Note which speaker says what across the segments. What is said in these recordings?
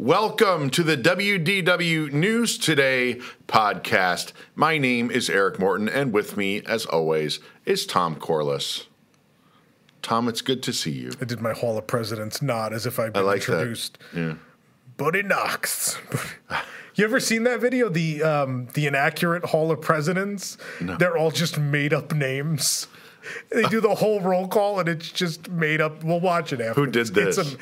Speaker 1: Welcome to the WDW News Today podcast. My name is Eric Morton, and with me, as always, is Tom Corless. Tom, it's good to see you.
Speaker 2: I did my Hall of Presidents nod as if I'd been
Speaker 1: like that.
Speaker 2: introduced.
Speaker 1: Yeah.
Speaker 2: Buddy Knox. you ever seen that video? The um, the inaccurate Hall of Presidents? No. They're all just made up names. They do the whole roll call and it's just made up. We'll watch it after.
Speaker 1: Who did this?
Speaker 2: It's,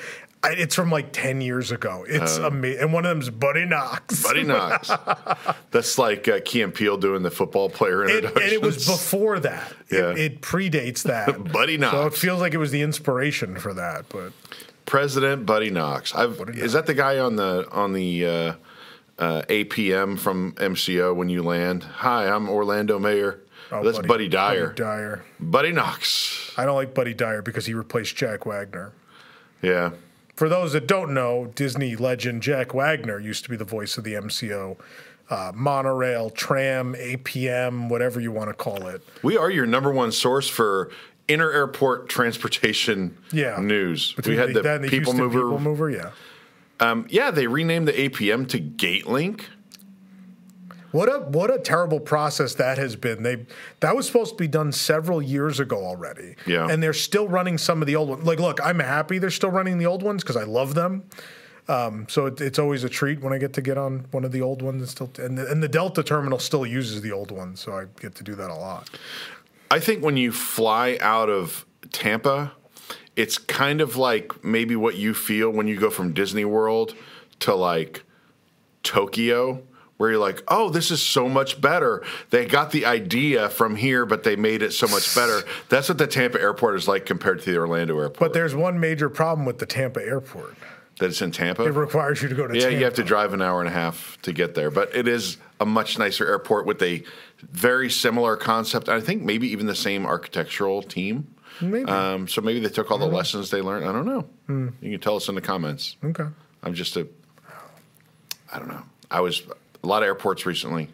Speaker 2: I- it's from like 10 years ago. It's amazing. And one of them's Buddy Knox.
Speaker 1: Buddy Knox. That's like uh, Key and Peele doing the football player
Speaker 2: It,
Speaker 1: introductions.
Speaker 2: and it was before that.
Speaker 1: Yeah.
Speaker 2: It, it predates that.
Speaker 1: Buddy Knox.
Speaker 2: So it feels like it was the inspiration for that. But
Speaker 1: President Buddy Knox. I've,
Speaker 2: Buddy
Speaker 1: Is that the guy on the on the uh, uh, APM from MCO when you land? Hi, I'm Orlando Mayor.
Speaker 2: oh,
Speaker 1: That's Buddy, Dyer.
Speaker 2: Buddy Dyer.
Speaker 1: Buddy Knox.
Speaker 2: I don't like Buddy Dyer because he replaced Jack Wagner.
Speaker 1: Yeah.
Speaker 2: For those that don't know, Disney legend Jack Wagner used to be the voice of the MCO, uh, monorail, tram, APM, whatever you want to call it.
Speaker 1: We are your number one source for inter airport transportation
Speaker 2: Yeah,
Speaker 1: news.
Speaker 2: Between
Speaker 1: we had the,
Speaker 2: and the
Speaker 1: people
Speaker 2: Houston
Speaker 1: mover.
Speaker 2: People mover, yeah.
Speaker 1: Um, yeah, they renamed the APM to GateLink.
Speaker 2: What a what a terrible process that has been. They that was supposed to be done several years ago already.
Speaker 1: Yeah.
Speaker 2: and they're still running some of the old ones. Like, look, I'm happy they're still running the old ones because I love them. Um, so it, it's always a treat when I get to get on one of the old ones and still. And the, and the Delta terminal still uses the old ones, so I get to do that a lot.
Speaker 1: I think when you fly out of Tampa, it's kind of like maybe what you feel when you go from Disney World to like Tokyo, where you're like, oh, this is so much better. They got the idea from here, but they made it so much better. That's what the Tampa airport is like compared to the Orlando airport.
Speaker 2: But there's one major problem with the Tampa airport.
Speaker 1: that it's in Tampa.
Speaker 2: It requires you to go to
Speaker 1: Yeah,
Speaker 2: Tampa.
Speaker 1: you have to drive an hour and a half to get there, but it is a much nicer airport with a very similar concept. I think maybe even the same architectural team.
Speaker 2: Maybe.
Speaker 1: Um, so maybe they took all the lessons they learned. I don't know. You can tell us in the comments.
Speaker 2: okay.
Speaker 1: I'm just a. I don't know. I was a lot of airports recently.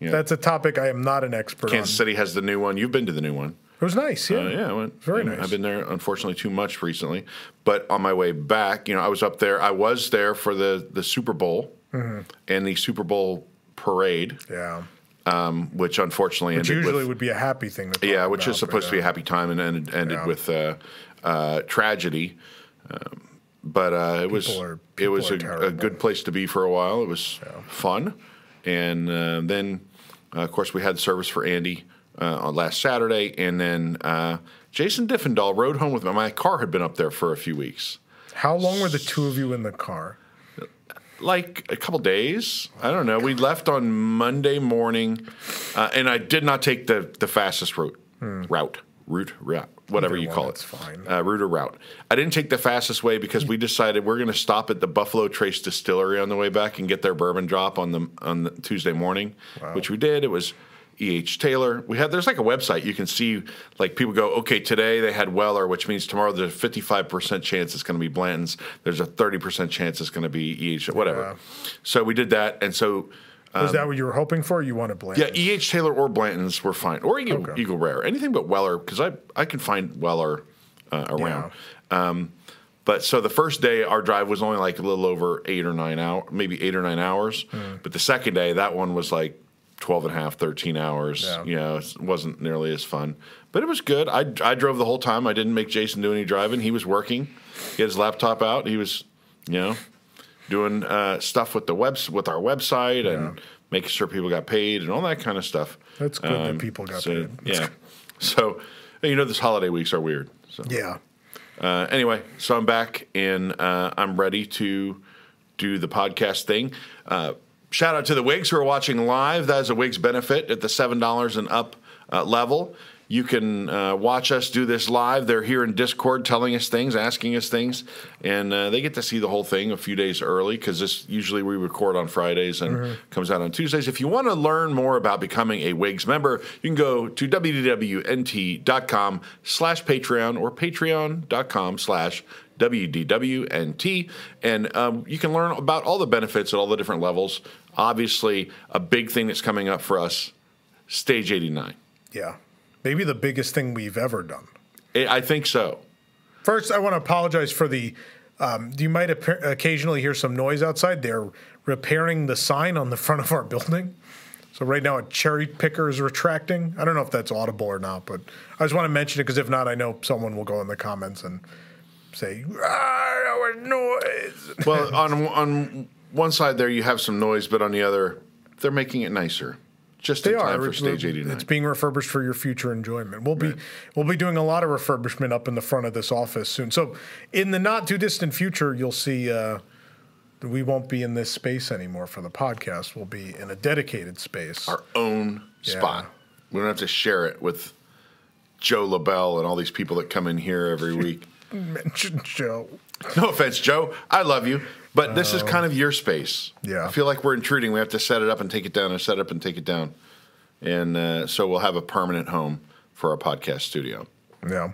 Speaker 1: Yeah.
Speaker 2: That's a topic I am not an expert
Speaker 1: Kansas
Speaker 2: on.
Speaker 1: City has the new one. You've been to the new one.
Speaker 2: It was nice, yeah.
Speaker 1: Uh, yeah, I went.
Speaker 2: Very
Speaker 1: you know,
Speaker 2: nice.
Speaker 1: I've been there, unfortunately, too much recently. But on my way back, you know, I was up there. I was there for the the Super Bowl
Speaker 2: Mm-hmm.
Speaker 1: and the Super Bowl parade,
Speaker 2: Yeah.
Speaker 1: um, which unfortunately
Speaker 2: Which usually
Speaker 1: with
Speaker 2: would be a happy thing to
Speaker 1: yeah, which
Speaker 2: about,
Speaker 1: is supposed to be a
Speaker 2: uh,
Speaker 1: happy time and ended, ended
Speaker 2: Yeah.
Speaker 1: with uh, uh, tragedy. Um, but uh, it was
Speaker 2: are-
Speaker 1: it was a, a good place to be for a while. It was fun, and uh, then uh, of course we had service for Andy uh, on last Saturday, and then uh, Jason Diffendahl rode home with me. My car had been up there for a few weeks,
Speaker 2: How long were the two of you in the car?
Speaker 1: like a couple days. I don't know. We left on Monday morning, uh, and I did not take the the fastest route route route route whatever
Speaker 2: Either
Speaker 1: you call
Speaker 2: that's
Speaker 1: it.
Speaker 2: fine.
Speaker 1: Uh, route or route. I didn't take the fastest way because we decided we're going to stop at the Buffalo Trace Distillery on the way back and get their bourbon drop on the on the Tuesday morning, which we did. It was. E.H. Taylor. We had there's like a website you can see like people go, okay, today they had Weller, which means tomorrow there's a 55% chance it's going to be Blanton's. There's a 30% chance it's going to be E.H. whatever.
Speaker 2: Yeah.
Speaker 1: So we did that, and so
Speaker 2: Was that what you were hoping for? Or you wanted Blanton?
Speaker 1: Um, yeah, E.H. Taylor or Blanton's were fine, or Eagle,
Speaker 2: Okay.
Speaker 1: Eagle Rare, anything but Weller because I I can find Weller uh, around. Um, but so the first day our drive was only like a little over eight or nine hours, maybe eight or nine hours.
Speaker 2: Hmm.
Speaker 1: But the second day, that one was like 12 and a half, 13 hours.
Speaker 2: Yeah.
Speaker 1: You know, it wasn't nearly as fun, but it was good. I, I drove the whole time. I didn't make Jason do any driving. He was working. He had his laptop out. He was, you know, doing uh, stuff with the webs with our website and making sure people got paid and all that kind of stuff.
Speaker 2: That's good that
Speaker 1: Um,
Speaker 2: people got
Speaker 1: so,
Speaker 2: paid.
Speaker 1: Yeah. So, you know, this holiday weeks are weird. So
Speaker 2: Yeah.
Speaker 1: uh, anyway, so I'm back and uh, I'm ready to do the podcast thing. Uh, shout out to the Wigs who are watching live. That is a Wigs benefit at the seven dollars and up uh, level. You can uh, watch us do this live. They're here in Discord telling us things, asking us things, and uh, they get to see the whole thing a few days early because this usually we record on Fridays and comes out on Tuesdays. If you want to learn more about becoming a Wigs member, you can go to www.nt.com slash Patreon or patreon.com slash WDWNT. And um, you can learn about all the benefits at all the different levels. Obviously, a big thing that's coming up for us, Stage 89.
Speaker 2: Yeah. Maybe the biggest thing we've ever done.
Speaker 1: I I think so.
Speaker 2: First, I want to apologize for the Um, you might appa- occasionally hear some noise outside. They're repairing the sign on the front of our building. So right now, a cherry picker is retracting. I don't know if that's audible or not, but I just want to mention it because if not, I know someone will go in the comments and say, "Ah, there was noise."
Speaker 1: Well, on on one side there you have some noise, but on the other, they're making it nicer. Just
Speaker 2: They
Speaker 1: in time
Speaker 2: are.
Speaker 1: for
Speaker 2: It's-
Speaker 1: stage eighty nine.
Speaker 2: It's being refurbished for your future enjoyment. We'll be we'll be doing a lot of refurbishment up in the front of this office soon. So in the not too distant future, you'll see uh, we won't be in this space anymore for the podcast. We'll be in a dedicated space.
Speaker 1: Our own spot. We don't have to share it with Joe LaBelle and all these people that come in here every week.
Speaker 2: Mention Joe.
Speaker 1: No offense, Joe. I love you. But this is kind of your space.
Speaker 2: Yeah.
Speaker 1: I feel like we're intruding. We have to set it up and take it down and set it up and take it down. And uh, so we'll have a permanent home for our podcast studio.
Speaker 2: Yeah.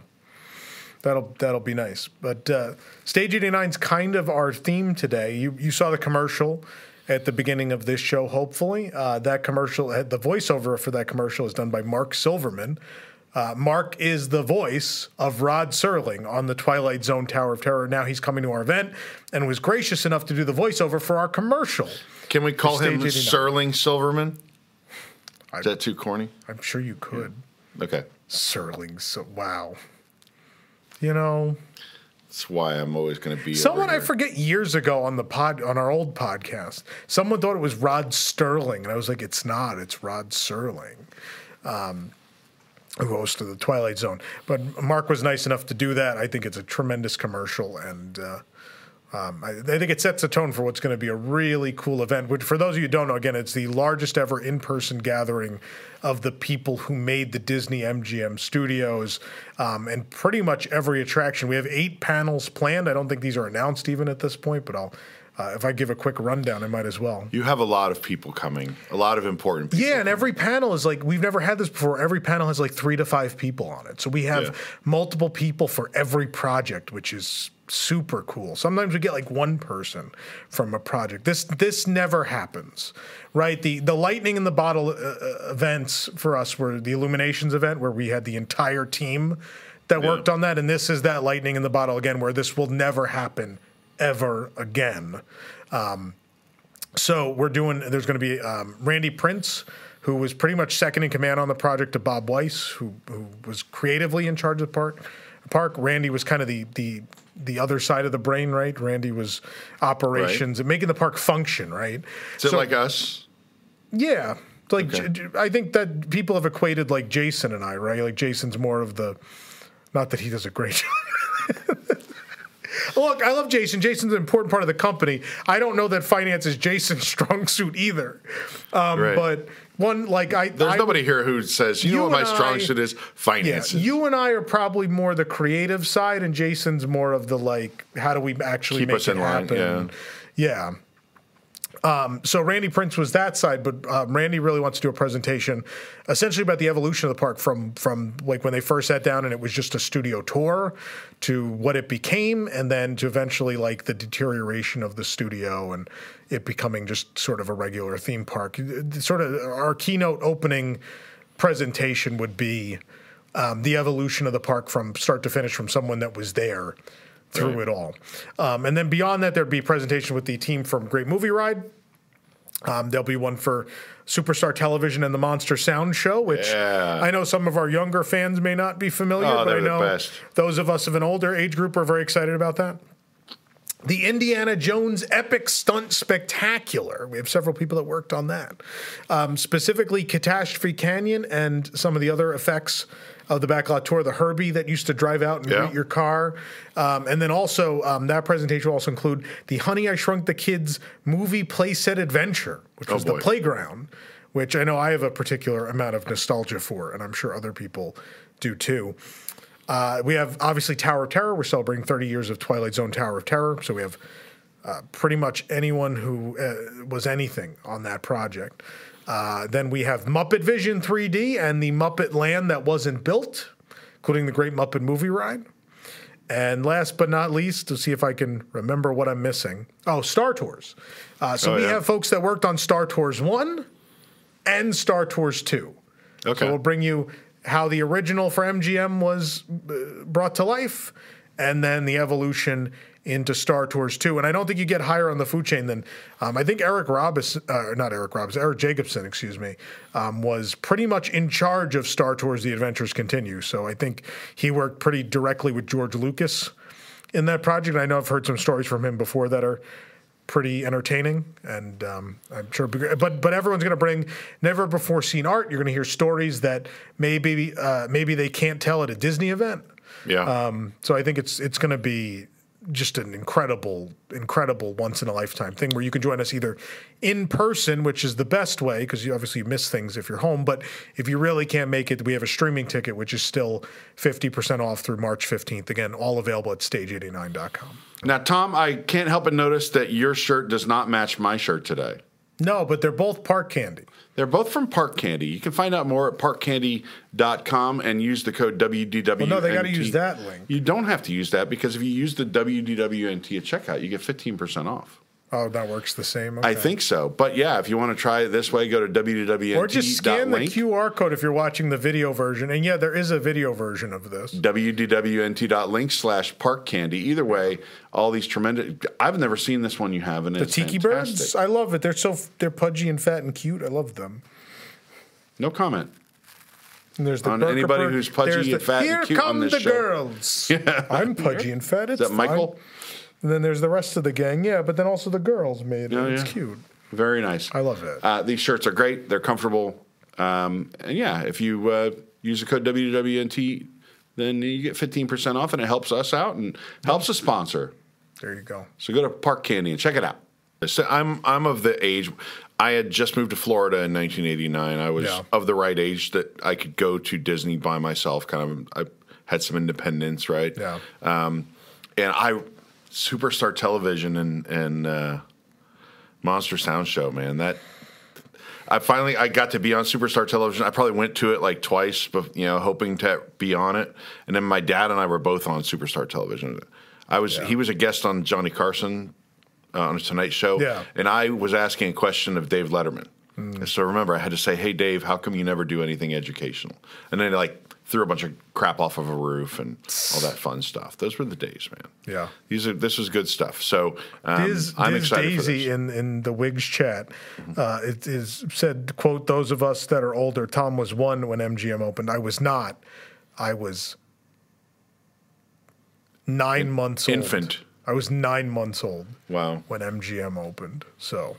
Speaker 2: That'll that'll be nice. But uh, Stage 89 is kind of our theme today. You you saw the commercial at the beginning of this show. Hopefully, uh, that commercial, uh, the voiceover for that commercial is done by Mark Silverman. Uh, Mark is the voice of Rod Serling on the Twilight Zone Tower of Terror. Now he's coming to our event and was gracious enough to do the voiceover for our commercial.
Speaker 1: Can we call him
Speaker 2: Stage 89.
Speaker 1: Serling Silverman? Is that too corny?
Speaker 2: I'm sure you could.
Speaker 1: Okay.
Speaker 2: Serling, so wow. You know,
Speaker 1: That's why I'm always going to be.
Speaker 2: Someone I forget years ago on the pod on our old podcast, someone thought it was Rod Sterling, and I was like, "It's not. It's Rod Serling." Um, who hosted the Twilight Zone, but Mark was nice enough to do that. I think it's a tremendous commercial, and uh, um, I, I think it sets the tone for what's going to be a really cool event. Which, for those of you who don't know, again, it's the largest ever in-person gathering of the people who made the Disney MGM studios, um, and pretty much every attraction. We have eight panels planned. I don't think these are announced even at this point, but I'll. Uh, if I give a quick rundown, I might as well.
Speaker 1: You have a lot of people coming, a lot of important people.
Speaker 2: Yeah, and every panel is like we've never had this before. Every panel has like three to five people on it, so we have
Speaker 1: Yeah.
Speaker 2: multiple people for every project, which is super cool. Sometimes we get like one person from a project. This this never happens, right? The the lightning in the bottle uh, uh, events for us were the Illuminations event where we had the entire team that worked on that, and this is that lightning in the bottle again, where this will never happen ever again. So we're doing. There's going to be um, Randy Prince, who was pretty much second in command on the project to Bob Weis, who who was creatively in charge of the park. Park. Randy was kind of the the the other side of the brain, right? Randy was operations and making the park function, right?
Speaker 1: Is it like us?
Speaker 2: Yeah. Like
Speaker 1: Okay.
Speaker 2: I think that people have equated like Jason and I, right? Like Jason's more of the not that he does a great job. Look, I love Jason. Jason's an important part of the company. I don't know that finance is Jason's strong suit either. Um,
Speaker 1: Right.
Speaker 2: But one like I
Speaker 1: There's
Speaker 2: I-
Speaker 1: nobody here who says, you,
Speaker 2: You
Speaker 1: know what my strong
Speaker 2: I-
Speaker 1: suit is?
Speaker 2: yeah, you and I are probably more the creative side, and Jason's more of the like, how do we actually
Speaker 1: Keep
Speaker 2: make
Speaker 1: us
Speaker 2: it
Speaker 1: in line,
Speaker 2: happen? Yeah. Um, so Randy Prince was that side, but uh, Randy really wants to do a presentation, essentially about the evolution of the park from from like when they first sat down and it was just a studio tour, to what it became, and then to eventually like the deterioration of the studio and it becoming just sort of a regular theme park. Sort of our keynote opening presentation would be um, the evolution of the park from start to finish from someone that was there through
Speaker 1: Right.
Speaker 2: it all. Um, and then beyond that, there'd be a presentation with the team from Great Movie Ride. Um, there'll be one for Superstar Television and the Monster Sound Show, which
Speaker 1: Yeah.
Speaker 2: I know some of our younger fans may not be familiar,
Speaker 1: Oh,
Speaker 2: but I know those of us of an older age group are very excited about that. The Indiana Jones Epic Stunt Spectacular. We have several people that worked on that. Um, specifically, Catastrophe Canyon and some of the other effects of the backlot tour, the Herbie that used to drive out and
Speaker 1: Yeah.
Speaker 2: greet your car. Um, and then also, um, that presentation will also include the Honey, I Shrunk the Kids movie playset adventure, which
Speaker 1: Oh,
Speaker 2: was the playground, which I know I have a particular amount of nostalgia for, and I'm sure other people do too. Uh, we have obviously Tower of Terror. We're celebrating 30 years of Twilight Zone Tower of Terror. So we have uh, pretty much anyone who uh, was anything on that project. Uh, then we have Muppet Vision 3D and the Muppet Land that wasn't built, including the Great Muppet Movie Ride. And last but not least, to see if I can remember what I'm missing. Oh, Star Tours. Uh, so
Speaker 1: Oh,
Speaker 2: we
Speaker 1: yeah.
Speaker 2: have folks that worked on Star Tours 1 and Star Tours 2.
Speaker 1: Okay.
Speaker 2: So we'll bring you how the original for MGM was uh, brought to life, and then the evolution into Star Tours too. And I don't think you get higher on the food chain than um, I think Eric Robinson, uh, not Eric Robinson, Eric Jacobson, excuse me, um, was pretty much in charge of Star Tours: The Adventures Continue. So I think he worked pretty directly with George Lucas in that project. I know I've heard some stories from him before that are pretty entertaining, and um, I'm sure. But but everyone's going to bring never before seen art. You're going to hear stories that maybe uh, maybe they can't tell at a Disney event.
Speaker 1: Yeah.
Speaker 2: Um, so I think it's it's going to be just an incredible, incredible once in a lifetime thing where you can join us either in person, which is the best way because you obviously miss things if you're home. But if you really can't make it, we have a streaming ticket, which is still 50% off through March 15th. Again, all available at stage89.com.
Speaker 1: Now, Tom, I can't help but notice that your shirt does not match my shirt today.
Speaker 2: No, but they're both park candy.
Speaker 1: They're both from Park Candy. You can find out more at parkcandy.com and use the code WDWNT.
Speaker 2: Well, no, they got to use that link.
Speaker 1: You don't have to use that because if you use the WDWNT at checkout, you get 15% off.
Speaker 2: Oh, that works the same. Okay.
Speaker 1: I think so. But yeah, if you want to try it this way, go to www.
Speaker 2: Or just scan the QR code if you're watching the video version. And yeah, there is a video version of this.
Speaker 1: www.nt.link slash park candy. Either way, all these tremendous. I've never seen this one you have. And
Speaker 2: the tiki fantastic. birds. I love it. They're so they're pudgy and fat and cute. I love them.
Speaker 1: No comment.
Speaker 2: And there's the
Speaker 1: on anybody who's pudgy and fat and cute
Speaker 2: come
Speaker 1: on this
Speaker 2: the
Speaker 1: show.
Speaker 2: girls. Yeah. I'm pudgy and fat. It's
Speaker 1: Is that Michael?
Speaker 2: Fine. And then there's the rest of the gang, yeah, but then also the girls made it.
Speaker 1: Oh,
Speaker 2: it's
Speaker 1: yeah.
Speaker 2: cute.
Speaker 1: Very nice.
Speaker 2: I love it.
Speaker 1: Uh, these shirts are great. They're comfortable. Um, and yeah, if you uh, use the code WDWNT, then you get 15% off and it helps us out and helps a sponsor.
Speaker 2: There you go.
Speaker 1: So go to Park Candy and check it out. So I'm I'm of the age I had just moved to Florida in 1989. I was
Speaker 2: Yeah.
Speaker 1: of the right age that I could go to Disney by myself. Kind of, I had some independence, right?
Speaker 2: Yeah.
Speaker 1: Um, and I Superstar Television and and uh, Monster Sound Show, man. That I finally I got to be on Superstar Television. I probably went to it like twice, but you know, hoping to be on it. And then my dad and I were both on Superstar Television. I was he was a guest on Johnny Carson uh, on his Tonight Show,
Speaker 2: Yeah.
Speaker 1: and I was asking a question of Dave Letterman. So remember, I had to say, "Hey, Dave, how come you never do anything educational?" And then like threw a bunch of crap off of a roof and all that fun stuff. Those were the days, man.
Speaker 2: Yeah.
Speaker 1: These are this was good stuff. So um,
Speaker 2: Diz,
Speaker 1: I'm
Speaker 2: Diz
Speaker 1: excited for
Speaker 2: Daisy in, in the Wigs chat, uh, it is said, quote, those of us that are older, Tom was one when MGM opened. I was not. I was nine months old.
Speaker 1: infant.
Speaker 2: I was nine months old
Speaker 1: Wow.
Speaker 2: when MGM opened. So,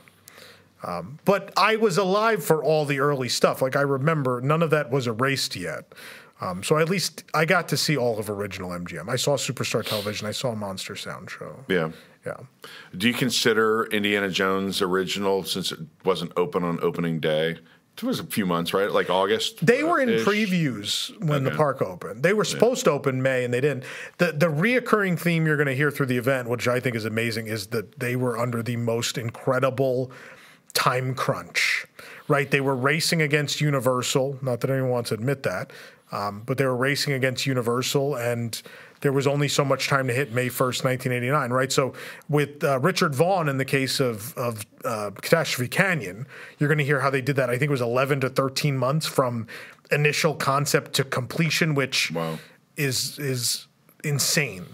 Speaker 2: um, but I was alive for all the early stuff. Like I remember, none of that was erased yet. Um, so at least I got to see all of original MGM. I saw Superstar Television. I saw Monster Sound Show.
Speaker 1: Yeah.
Speaker 2: Yeah.
Speaker 1: Do you consider Indiana Jones original since it wasn't open on opening day? It was a few months, right? Like August.
Speaker 2: They were in previews when the park opened. They were supposed to open May and they didn't. The the reoccurring theme you're going to hear through the event, which I think is amazing, is that they were under the most incredible time crunch. Right? They were racing against Universal. Not that anyone wants to admit that, um, but they were racing against Universal and. There was only so much time to hit May 1st, 1989, right? So, with uh, Richard Vaughn in the case of, of uh, Catastrophe Canyon, you're going to hear how they did that. I think it was 11 to 13 months from initial concept to completion, which
Speaker 1: Wow.
Speaker 2: is is insane,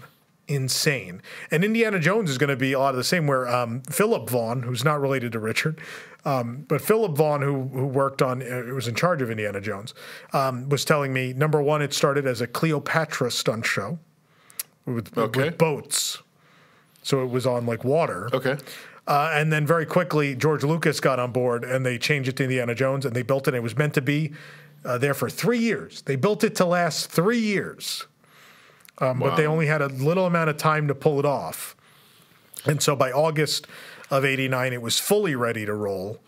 Speaker 2: insane. And Indiana Jones is going to be a lot of the same. Where um, Philip Vaughn, who's not related to Richard, um, but Philip Vaughn, who who worked on, uh, was in charge of Indiana Jones, um, was telling me number one, it started as a Cleopatra stunt show with,
Speaker 1: Okay.
Speaker 2: with boats, so it was on like water.
Speaker 1: Okay.
Speaker 2: Uh, and then very quickly, George Lucas got on board and they changed it to Indiana Jones and they built it. It was meant to be uh, there for three years. They built it to last three years, um, but they only had a little amount of time to pull it off. And so by August of 89, it was fully ready to roll.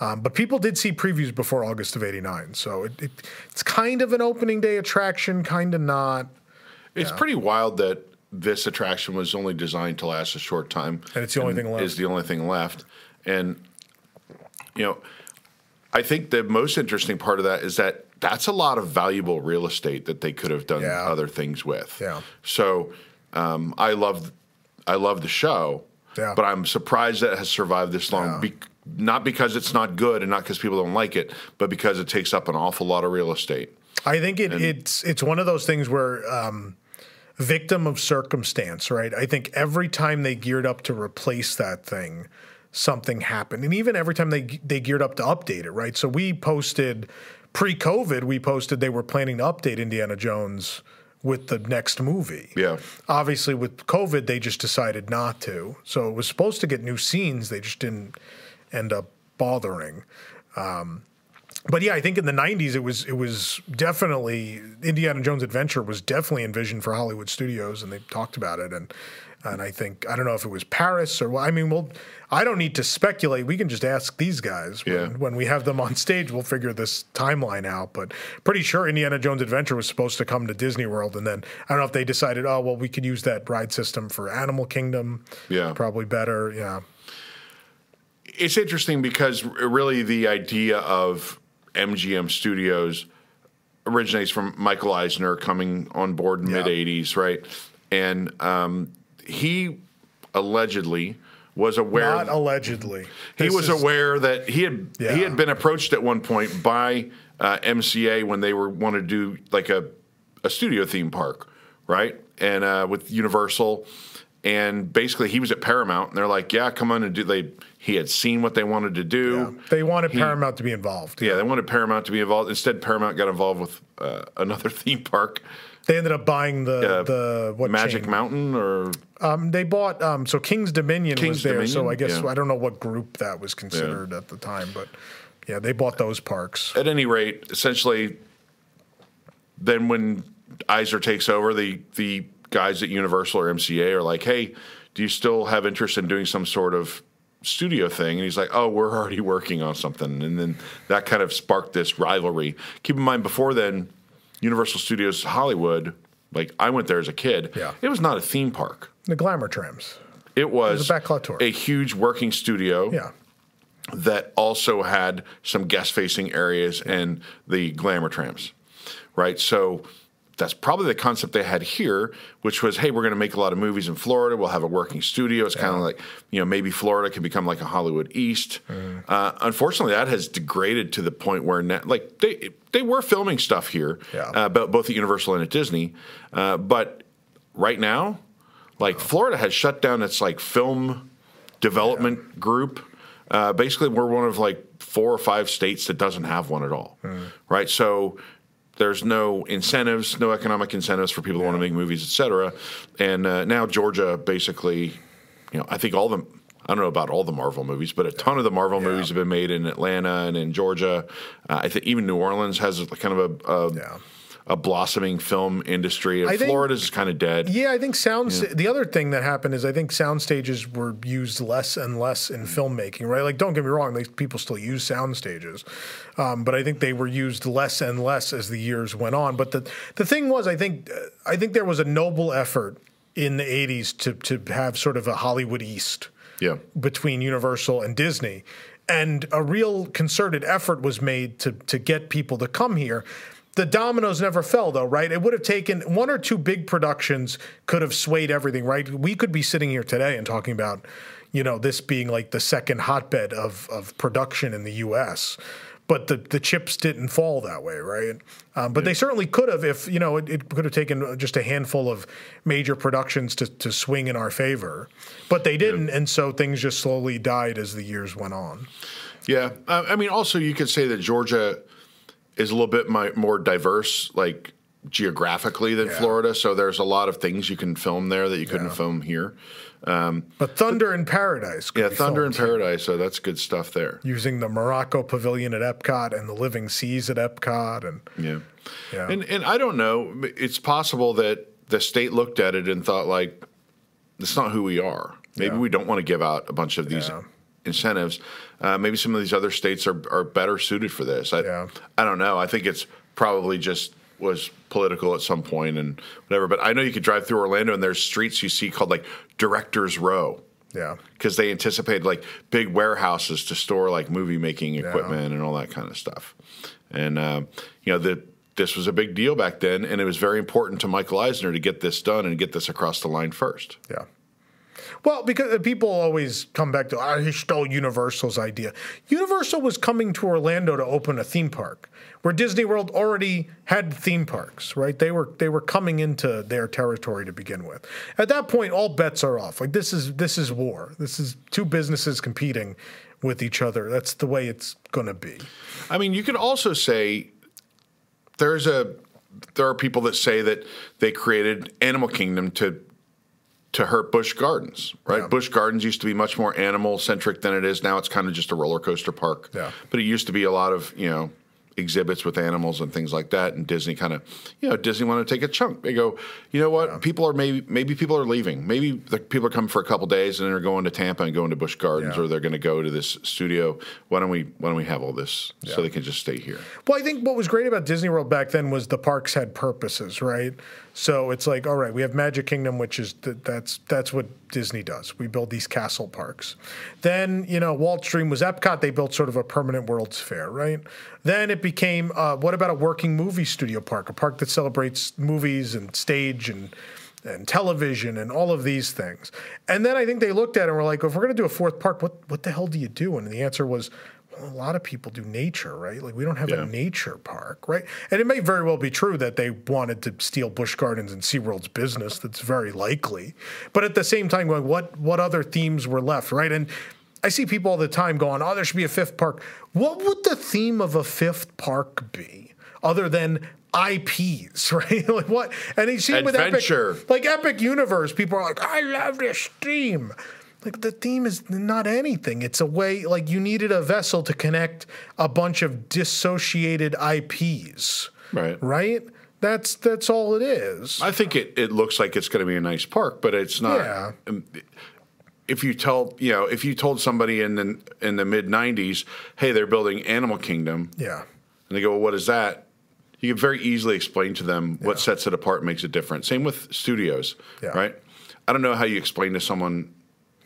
Speaker 2: Um, but people did see previews before August of 89. So it, it, it's kind of an opening day attraction, kind of not.
Speaker 1: It's pretty wild that this attraction was only designed to last a short time.
Speaker 2: And it's the only thing left.
Speaker 1: Is the only thing left. And, you know, I think the most interesting part of that is that that's a lot of valuable real estate that they could have done
Speaker 2: Yeah.
Speaker 1: other things with.
Speaker 2: Yeah.
Speaker 1: So um, I love, I love the show,
Speaker 2: Yeah.
Speaker 1: but I'm surprised that it has survived this long.
Speaker 2: Yeah.
Speaker 1: Be- not because it's not good and not because people don't like it, but because it takes up an awful lot of real estate.
Speaker 2: I think it, it's it's one of those things where um, victim of circumstance, right? I think every time they geared up to replace that thing, something happened. And even every time they they geared up to update it, right? So we posted pre-COVID, we posted they were planning to update Indiana Jones with the next movie.
Speaker 1: Yeah.
Speaker 2: Obviously with COVID they just decided not to. So it was supposed to get new scenes, they just didn't end up bothering. Um, but yeah, I think in the '90s it was it was definitely Indiana Jones Adventure was definitely envisioned for Hollywood studios, and they talked about it. And and I think I don't know if it was Paris or I mean, well, I don't need to speculate. We can just ask these guys when,
Speaker 1: Yeah.
Speaker 2: when we have them on stage. We'll figure this timeline out. But pretty sure Indiana Jones Adventure was supposed to come to Disney World, and then I don't know if they decided, oh well, we could use that ride system for Animal Kingdom.
Speaker 1: Yeah.
Speaker 2: probably better. Yeah,
Speaker 1: it's interesting because really the idea of MGM Studios originates from Michael Eisner coming on board in
Speaker 2: Yeah.
Speaker 1: mid '80s, right? And um, he allegedly was aware.
Speaker 2: not allegedly.
Speaker 1: he
Speaker 2: This
Speaker 1: was
Speaker 2: is-
Speaker 1: aware that he had
Speaker 2: Yeah.
Speaker 1: he had been approached at one point by uh, MCA when they were wanted to do like a a studio theme park, right? And uh, with Universal, and basically he was at Paramount, and they're like, "Yeah, come on and do." They he had seen what they wanted to do.
Speaker 2: They wanted Paramount to be involved.
Speaker 1: Yeah, they wanted Paramount to be involved. Instead, Paramount got involved with uh, another theme park,
Speaker 2: They ended up buying the the what
Speaker 1: Magic
Speaker 2: chain?
Speaker 1: Mountain, or
Speaker 2: Um, they bought um, so King's Dominion
Speaker 1: King's
Speaker 2: was there. So I guess
Speaker 1: Yeah.
Speaker 2: I don't know what group that was considered at the time, but yeah, they bought those parks.
Speaker 1: at any rate, essentially, then when Eisner takes over, the the guys at Universal or MCA are like, "Hey, do you still have interest in doing some sort of studio thing?" And he's like, "Oh, we're already working on something." And then that kind of sparked this rivalry. Keep in mind, before then, Universal Studios Hollywood, like I went there as a kid.
Speaker 2: Yeah.
Speaker 1: it was not a theme park.
Speaker 2: The Glamour Trams.
Speaker 1: It was,
Speaker 2: a backlot tour.
Speaker 1: a huge working studio
Speaker 2: Yeah.
Speaker 1: that also had some guest facing areas and the glamour trams, right? So that's probably the concept they had here, which was, hey, we're going to make a lot of movies in Florida. We'll have a working studio. It's kind of like, you know, maybe Florida can become like a Hollywood East. Uh, unfortunately, that has degraded to the point where, now, like, they they were filming stuff here,
Speaker 2: Yeah.
Speaker 1: uh, bo- both at Universal and at Disney, uh, but right now, like Florida has shut down its like film development group. Uh, basically, we're one of like four or five states that doesn't have one at all, right? So there's no incentives, no economic incentives for people who want to make movies, et cetera. And uh, now Georgia, basically, you know, I think all the I don't know about all the Marvel movies, but a ton of the Marvel movies have been made in Atlanta and in Georgia. Uh, I think even New Orleans has kind of a, a,
Speaker 2: Yeah.
Speaker 1: A blossoming film industry, and
Speaker 2: think-
Speaker 1: Florida's kind of dead.
Speaker 2: Yeah, I think sound. The other thing that happened is I think sound stages were used less and less in filmmaking. Right? Like, don't get me wrong, they, people still use sound stages, um, but I think they were used less and less as the years went on. But the the thing was, I think uh, I think there was a noble effort in the '80s to to have sort of a Hollywood East
Speaker 1: Yeah.
Speaker 2: between Universal and Disney. And a real concerted effort was made to to get people to come here. The dominoes never fell though, right? It would have taken one or two big productions could have swayed everything, right? We could be sitting here today and talking about, you know, this being like the second hotbed of of production in the US. But the, the chips didn't fall that way, right? Um, but they certainly could have if, you know, it, it could have taken just a handful of major productions to, to swing in our favor. But they didn't. And so things just slowly died as the years went on.
Speaker 1: Yeah, uh, I mean, also you could say that Georgia is a little bit my, more diverse, like geographically than
Speaker 2: Yeah.
Speaker 1: Florida. So there's a lot of things you can film there that you couldn't film here.
Speaker 2: Um, but Thunder in Paradise. could
Speaker 1: Yeah, Thunder in Paradise. So that's good stuff there.
Speaker 2: Using the Morocco Pavilion at Epcot and the Living Seas at Epcot. And
Speaker 1: Yeah.
Speaker 2: Yeah.
Speaker 1: And and I don't know. It's possible that the state looked at it and thought like, "That's not who we are. Maybe
Speaker 2: Yeah.
Speaker 1: we don't want to give out a bunch of these
Speaker 2: Yeah.
Speaker 1: Incentives. Uh, maybe some of these other states are are better suited for this. I
Speaker 2: Yeah.
Speaker 1: I don't know. I think it's probably just was political at some point and whatever. But I know you could drive through Orlando and there's streets you see called like Directors Row
Speaker 2: yeah.
Speaker 1: because they anticipated like big warehouses to store like movie making equipment and all that kind of stuff. And um, you know the this was a big deal back then, and it was very important to Michael Eisner to get this done and get this across the line first.
Speaker 2: Yeah. Well, because uh, people always come back to, oh, he stole Universal's idea. Universal was coming to Orlando to open a theme park, where Disney World already had theme parks, right? They were they were coming into their territory to begin with. At that point, all bets are off. Like this is this is war. This is two businesses competing with each other. That's the way it's going to be.
Speaker 1: I mean, you could also say there's a there are people that say that they created Animal Kingdom to to hurt Busch Gardens, right?
Speaker 2: Yeah.
Speaker 1: Busch Gardens used to be much more animal centric than it is now. It's kind of just a roller coaster park.
Speaker 2: Yeah.
Speaker 1: But it used to be a lot of you know exhibits with animals and things like that. And Disney kind of, you know, Disney wanted to take a chunk. They go, you know what? People are maybe maybe people are leaving. Maybe the people are coming for a couple days and they're going to Tampa and going to Busch Gardens,
Speaker 2: Yeah.
Speaker 1: or they're going to go to this studio. Why don't we Why don't we have all this so they can just stay here?
Speaker 2: Well, I think what was great about Disney World back then was the parks had purposes, right? So it's like, all right, we have Magic Kingdom, which is th- that's that's what Disney does. We build these castle parks. Then you know, Walt Stream was Epcot. They built sort of a permanent World's Fair, right? Then it became, uh, what about a working movie studio park, a park that celebrates movies and stage and and television and all of these things. And then I think they looked at it and were like, if we're going to do a fourth park, what what the hell do you do? And the answer was, a lot of people do nature, right? Like we don't have
Speaker 1: Yeah.
Speaker 2: a nature park, right? And it may very well be true that they wanted to steal Busch Gardens and SeaWorld's business. That's very likely. But at the same time, going, what what other themes were left, right? And I see people all the time going, oh, there should be a fifth park. What would the theme of a fifth park be other than IPs, right? like what? And you see it with
Speaker 1: Adventure.
Speaker 2: Epic, like Epic Universe, people are like, I love this theme. Like the theme is not anything. It's a way like you needed a vessel to connect a bunch of dissociated IPs.
Speaker 1: Right.
Speaker 2: Right? That's that's all it is.
Speaker 1: I think it, it looks like it's going to be a nice park, but it's not.
Speaker 2: Yeah.
Speaker 1: um, If you tell you know if you told somebody in the in the mid '90s, hey, they're building Animal Kingdom,
Speaker 2: yeah.
Speaker 1: and they go, well, what is that? You can very easily explain to them what sets it apart, and makes it different. Same with studios,
Speaker 2: Yeah.
Speaker 1: right? I don't know how you explain to someone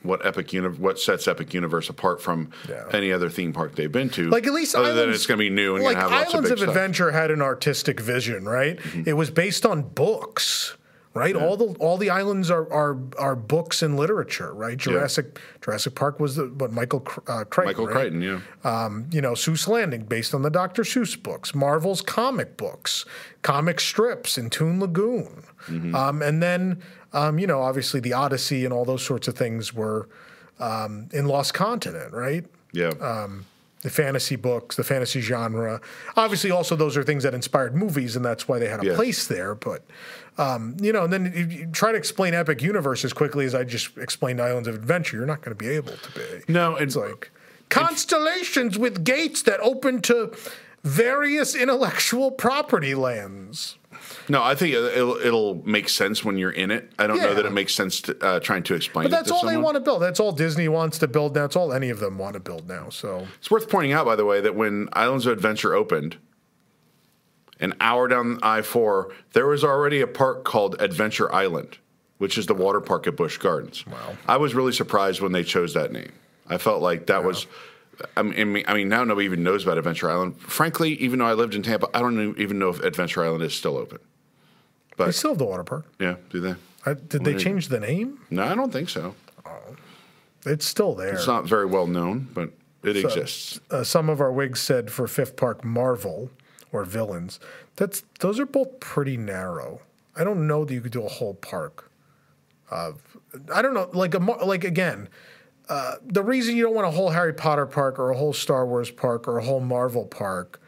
Speaker 1: what Epic Uni- what sets Epic Universe apart from
Speaker 2: Yeah.
Speaker 1: any other theme park they've been to.
Speaker 2: Like at least
Speaker 1: other than it's going to be new and
Speaker 2: like
Speaker 1: have lots
Speaker 2: Islands
Speaker 1: of
Speaker 2: of,
Speaker 1: big stuff. Mm-hmm.
Speaker 2: Adventure had an artistic vision, right? It was based on books, right? All the all the islands are are are books and literature, right? Jurassic Jurassic Park was the what Michael uh, Crichton,
Speaker 1: Michael
Speaker 2: right?
Speaker 1: Crichton, yeah.
Speaker 2: um, you know, Seuss Landing, based on the Dr. Seuss books, Marvel's comic books, comic strips in Toon Lagoon.
Speaker 1: Mm-hmm.
Speaker 2: Um, and then, um, you know, obviously the Odyssey and all those sorts of things were um, in Lost Continent, right?
Speaker 1: yeah.
Speaker 2: um, The fantasy books, the fantasy genre. Obviously, also those are things that inspired movies, and that's why they had a
Speaker 1: Yes.
Speaker 2: place there. But, um, you know, and then you, you try to explain Epic Universe as quickly as I just explained Islands of Adventure, you're not going to be able to be.
Speaker 1: no,
Speaker 2: It's like constellations with gates that open to various intellectual property lands.
Speaker 1: No, I think it'll, it'll make sense when you're in it. I don't know that it makes sense to, uh, trying to explain
Speaker 2: But
Speaker 1: it
Speaker 2: that's all
Speaker 1: someone.
Speaker 2: they want to build. That's all Disney wants to build now. That's all any of them want to build now. So
Speaker 1: It's worth pointing out, by the way, that when Islands of Adventure opened, an hour down I 4, there was already a park called Adventure Island, which is the water park at Busch Gardens. Wow. I was really surprised when they chose that name. I felt like that was. I mean, I mean, now nobody even knows about Adventure Island. Frankly, even though I lived in Tampa, I don't even know if Adventure Island is still open.
Speaker 2: They still have the water park.
Speaker 1: Yeah, do they?
Speaker 2: I, did they change the name?
Speaker 1: No, I don't think so.
Speaker 2: It's still there.
Speaker 1: It's not very well known, but it exists.
Speaker 2: uh, some of our wigs said for Fifth Park Marvel or villains. That's those are both pretty narrow. I don't know that you could do a whole park. Of I don't know, like a like again, uh, the reason you don't want a whole Harry Potter park or a whole Star Wars park or a whole Marvel park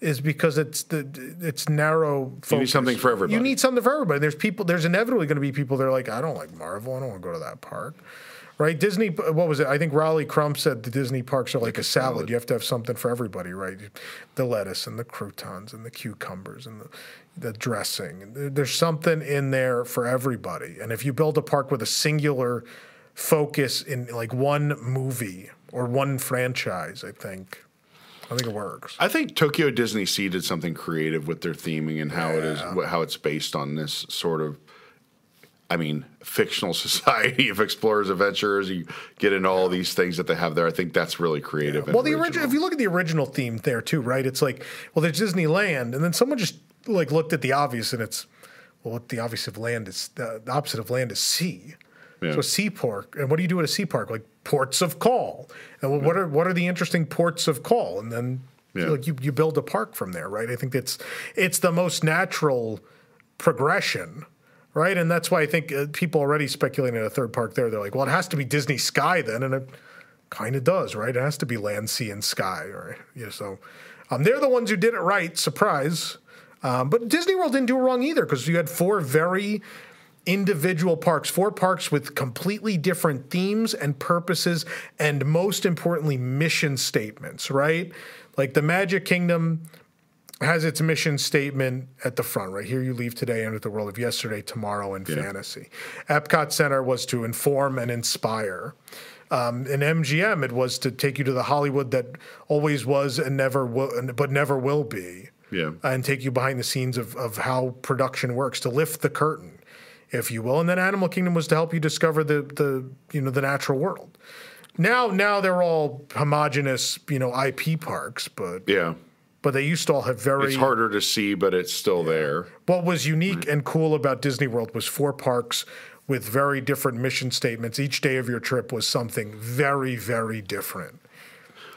Speaker 2: is because it's the it's narrow. Focus.
Speaker 1: You need something for everybody.
Speaker 2: You need something for everybody. There's people. There's inevitably going to be people that are like, I don't like Marvel. I don't want to go to that park. Right? Disney. What was it? I think Rolly Crump said the Disney parks are like, a salad.
Speaker 1: salad.
Speaker 2: You have to have something for everybody, right? The lettuce and the croutons and the cucumbers and the, the dressing. There's something in there for everybody. And if you build a park with a singular focus in like one movie or one franchise, I think, I think it works.
Speaker 1: I think Tokyo Disney Sea did something creative with their theming and how it is, how it's based on this sort of, I mean, fictional society of explorers, adventurers. You get into all these things that they have there. I think that's really creative. and
Speaker 2: Well, the original, if you look at the original theme there too, right? It's like, well, there's Disneyland, and then someone just like looked at the obvious, and it's, well, what the obvious of land is, the, the opposite of land is sea.
Speaker 1: Yeah.
Speaker 2: So a seaport, and what do you do at a sea park? Like ports of call. And what are what are the interesting ports of call? And then
Speaker 1: Yeah.
Speaker 2: like you, you build a park from there, right? I think it's it's the most natural progression, right? And that's why I think uh, people already speculating in a third park there. They're like, well, it has to be Disney Sky then, and it kind of does, right? It has to be land, sea, and sky, right? Yeah, so um, they're the ones who did it right. Surprise. Um, but Disney World didn't do it wrong either because you had four very individual parks, four parks with completely different themes and purposes, and most importantly, mission statements, right? Like the Magic Kingdom has its mission statement at the front, right? Here you leave today, enter the world of yesterday, tomorrow, and fantasy. Epcot Center was to inform and inspire. Um, in MGM, it was to take you to the Hollywood that always was and never will, but never will be
Speaker 1: Yeah.
Speaker 2: and take you behind the scenes of, of how production works to lift the curtain, if you will. And then Animal Kingdom was to help you discover the the you know the natural world. Now now they're all homogenous you know IP parks, but
Speaker 1: Yeah.
Speaker 2: but they used to all have very
Speaker 1: It's harder to see, but it's still there.
Speaker 2: what was unique and cool about Disney World was four parks with very different mission statements. Each day of your trip was something very, very different.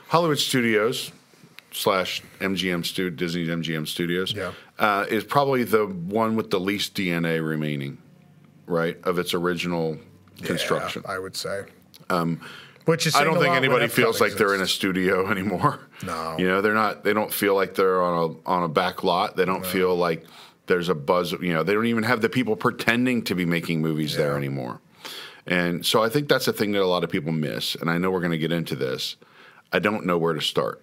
Speaker 1: Hollywood Studios slash MGM stu- Disney MGM Studios
Speaker 2: Yeah.
Speaker 1: uh, is probably the one with the least DNA remaining, right, of its original construction.
Speaker 2: Yeah, I would say. Um, Which is
Speaker 1: I don't think anybody feels like they're in a studio anymore.
Speaker 2: No.
Speaker 1: you know they're not. They don't feel like they're on a on a back lot. They don't feel like there's a buzz. You know, they don't even have the people pretending to be making movies there anymore. And so I think that's a thing that a lot of people miss. And I know we're going to get into this. I don't know where to start.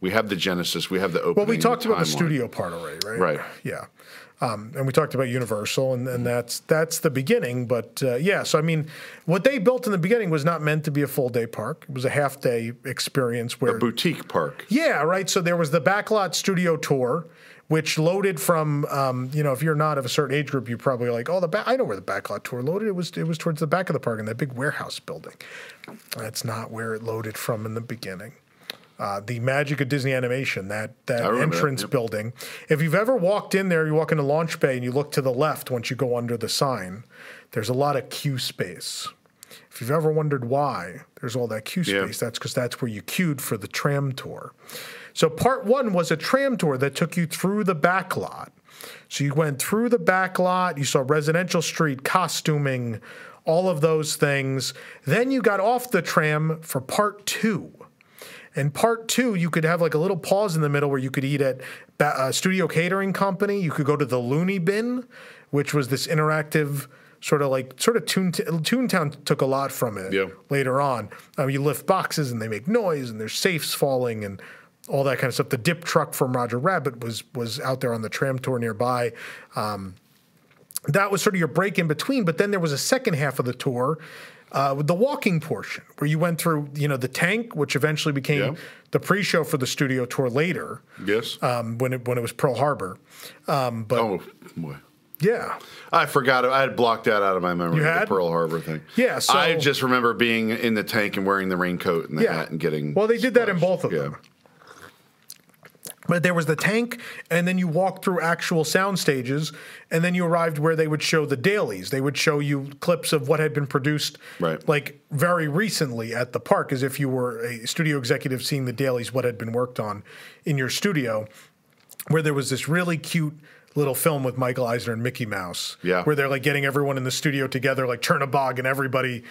Speaker 1: We have the genesis. We have the opening.
Speaker 2: Well, we talked about the studio part already, right?
Speaker 1: Right.
Speaker 2: Yeah. Um, and we talked about Universal, and, and that's that's the beginning. But uh, yeah, so I mean, what they built in the beginning was not meant to be a full day park. It was a half day experience where
Speaker 1: boutique park.
Speaker 2: Yeah, right. So there was the backlot studio tour, which loaded from, um, you know, if you're not of a certain age group, you're probably like, oh, the back. I know where the backlot tour loaded. It was it was towards the back of the park in that big warehouse building. That's not where it loaded from in the beginning. Uh, the magic of Disney animation, that that entrance
Speaker 1: yep.
Speaker 2: building. If you've ever walked in there, you walk into Launch Bay and you look to the left once you go under the sign. There's a lot of queue space. If you've ever wondered why there's all that queue
Speaker 1: Yeah.
Speaker 2: space, that's because that's where you queued for the tram tour. So part one was a tram tour that took you through the back lot. So you went through the back lot, you saw residential street, costuming, all of those things. Then you got off the tram for part two. And part two, you could have like a little pause in the middle where you could eat at Ba- uh, Studio Catering Company. You could go to the Looney Bin, which was this interactive sort of like sort of Toon- Toontown took a lot from it
Speaker 1: Yeah.
Speaker 2: later on. Um, you lift boxes and they make noise and there's safes falling and all that kind of stuff. The dip truck from Roger Rabbit was was out there on the tram tour nearby. Um, that was sort of your break in between. But then there was a second half of the tour, uh, with the walking portion, where you went through, you know, the tank, which eventually became
Speaker 1: Yeah.
Speaker 2: the pre-show for the studio tour later,
Speaker 1: Yes.
Speaker 2: um, when it when it was Pearl Harbor. Um, but
Speaker 1: oh boy.
Speaker 2: yeah,
Speaker 1: I forgot. I had blocked that out of my memory. The? Pearl Harbor thing.
Speaker 2: Yeah, so-
Speaker 1: I just remember being in the tank and wearing the raincoat and the
Speaker 2: Yeah.
Speaker 1: hat and getting.
Speaker 2: well, they did that in both of
Speaker 1: Yeah.
Speaker 2: them. But there was the tank, and then you walked through actual sound stages, and then you arrived where they would show the dailies. They would show you clips of what had been produced,
Speaker 1: Right.
Speaker 2: like very recently at the park, as if you were a studio executive seeing the dailies, what had been worked on in your studio. Where there was this really cute little film with Michael Eisner and Mickey Mouse,
Speaker 1: Yeah.
Speaker 2: where they're like getting everyone in the studio together, like Chernabog, and everybody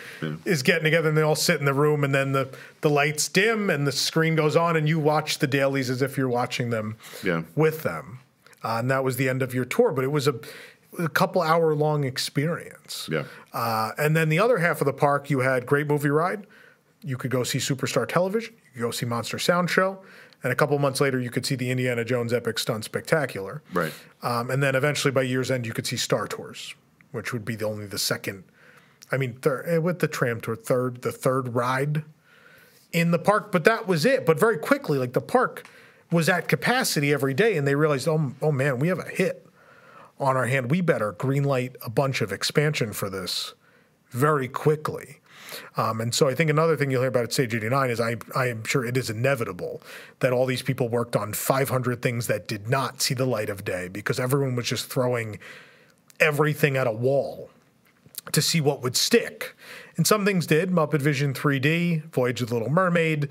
Speaker 2: is getting together, and they all sit in the room, and then the the lights dim, and the screen goes on, and you watch the dailies as if you're watching them
Speaker 1: Yeah.
Speaker 2: with them, uh, and that was the end of your tour. But it was a a couple hour long experience.
Speaker 1: Yeah.
Speaker 2: Uh, and then the other half of the park, you had great movie ride. You could go see Superstar Television. You could go see Monster Sound Show. And a couple months later, you could see the Indiana Jones Epic Stunt Spectacular.
Speaker 1: Right.
Speaker 2: Um, and then eventually, by year's end, you could see Star Tours, which would be the only the second. I mean, third, eh, with the tram tour, third the third ride in the park. But that was it. But very quickly, like the park was at capacity every day, and they realized, oh, oh man, we have a hit on our hand. We better greenlight a bunch of expansion for this very quickly. Um, and so I think another thing you'll hear about at Stage 89 is I, I am sure it is inevitable that all these people worked on 500 things that did not see the light of day because everyone was just throwing everything at a wall. to see what would stick. And some things did. Muppet Vision 3D, Voyage of the Little Mermaid.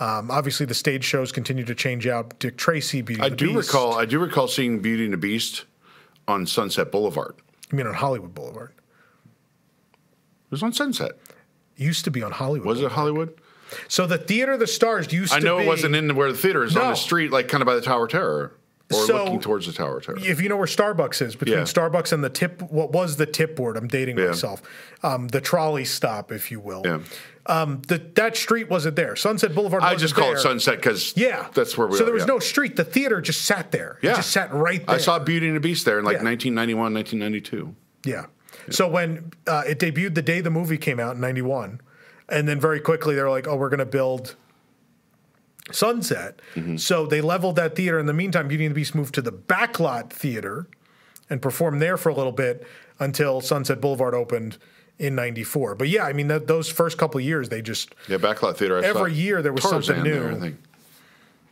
Speaker 2: Um, obviously, the stage shows continue to change out. Dick Tracy, Beauty
Speaker 1: I
Speaker 2: and the
Speaker 1: do
Speaker 2: Beast.
Speaker 1: recall. I do recall seeing Beauty and the Beast on Sunset Boulevard.
Speaker 2: You mean on Hollywood Boulevard?
Speaker 1: It was on Sunset.
Speaker 2: It used to be on Hollywood.
Speaker 1: Was it Hollywood?
Speaker 2: So the Theater of the Stars used
Speaker 1: I
Speaker 2: to
Speaker 1: know
Speaker 2: be.
Speaker 1: it wasn't in where the theater is on the street, like kind of by the Tower of Terror, or
Speaker 2: So-
Speaker 1: looking towards the Tower Terror.
Speaker 2: if you know where Starbucks is, between
Speaker 1: Yeah.
Speaker 2: Starbucks and the tip, what was the tip board? I'm dating
Speaker 1: Yeah.
Speaker 2: myself. Um, the trolley stop, if you will.
Speaker 1: Yeah.
Speaker 2: Um, the, that street wasn't there. Sunset Boulevard.
Speaker 1: I just call
Speaker 2: there.
Speaker 1: it Sunset because
Speaker 2: Yeah,
Speaker 1: that's where we. Were.
Speaker 2: So
Speaker 1: are,
Speaker 2: there was
Speaker 1: yeah.
Speaker 2: no street. The theater just sat there. It
Speaker 1: Yeah,
Speaker 2: just sat right there.
Speaker 1: I saw Beauty and the Beast there in like
Speaker 2: Yeah.
Speaker 1: 1991, 1992.
Speaker 2: Yeah. So when uh, it debuted the day the movie came out in '91, and then very quickly they were like, "Oh, we're going to build Sunset."
Speaker 1: Mm-hmm.
Speaker 2: So they leveled that theater. In the meantime, Beauty and the Beast moved to the Backlot Theater and performed there for a little bit until Sunset Boulevard opened in '94. But yeah, I mean, that, those first couple of years, they just
Speaker 1: Yeah, Backlot Theater. I
Speaker 2: Every year there was
Speaker 1: Tarzan
Speaker 2: something
Speaker 1: there,
Speaker 2: new.
Speaker 1: I think.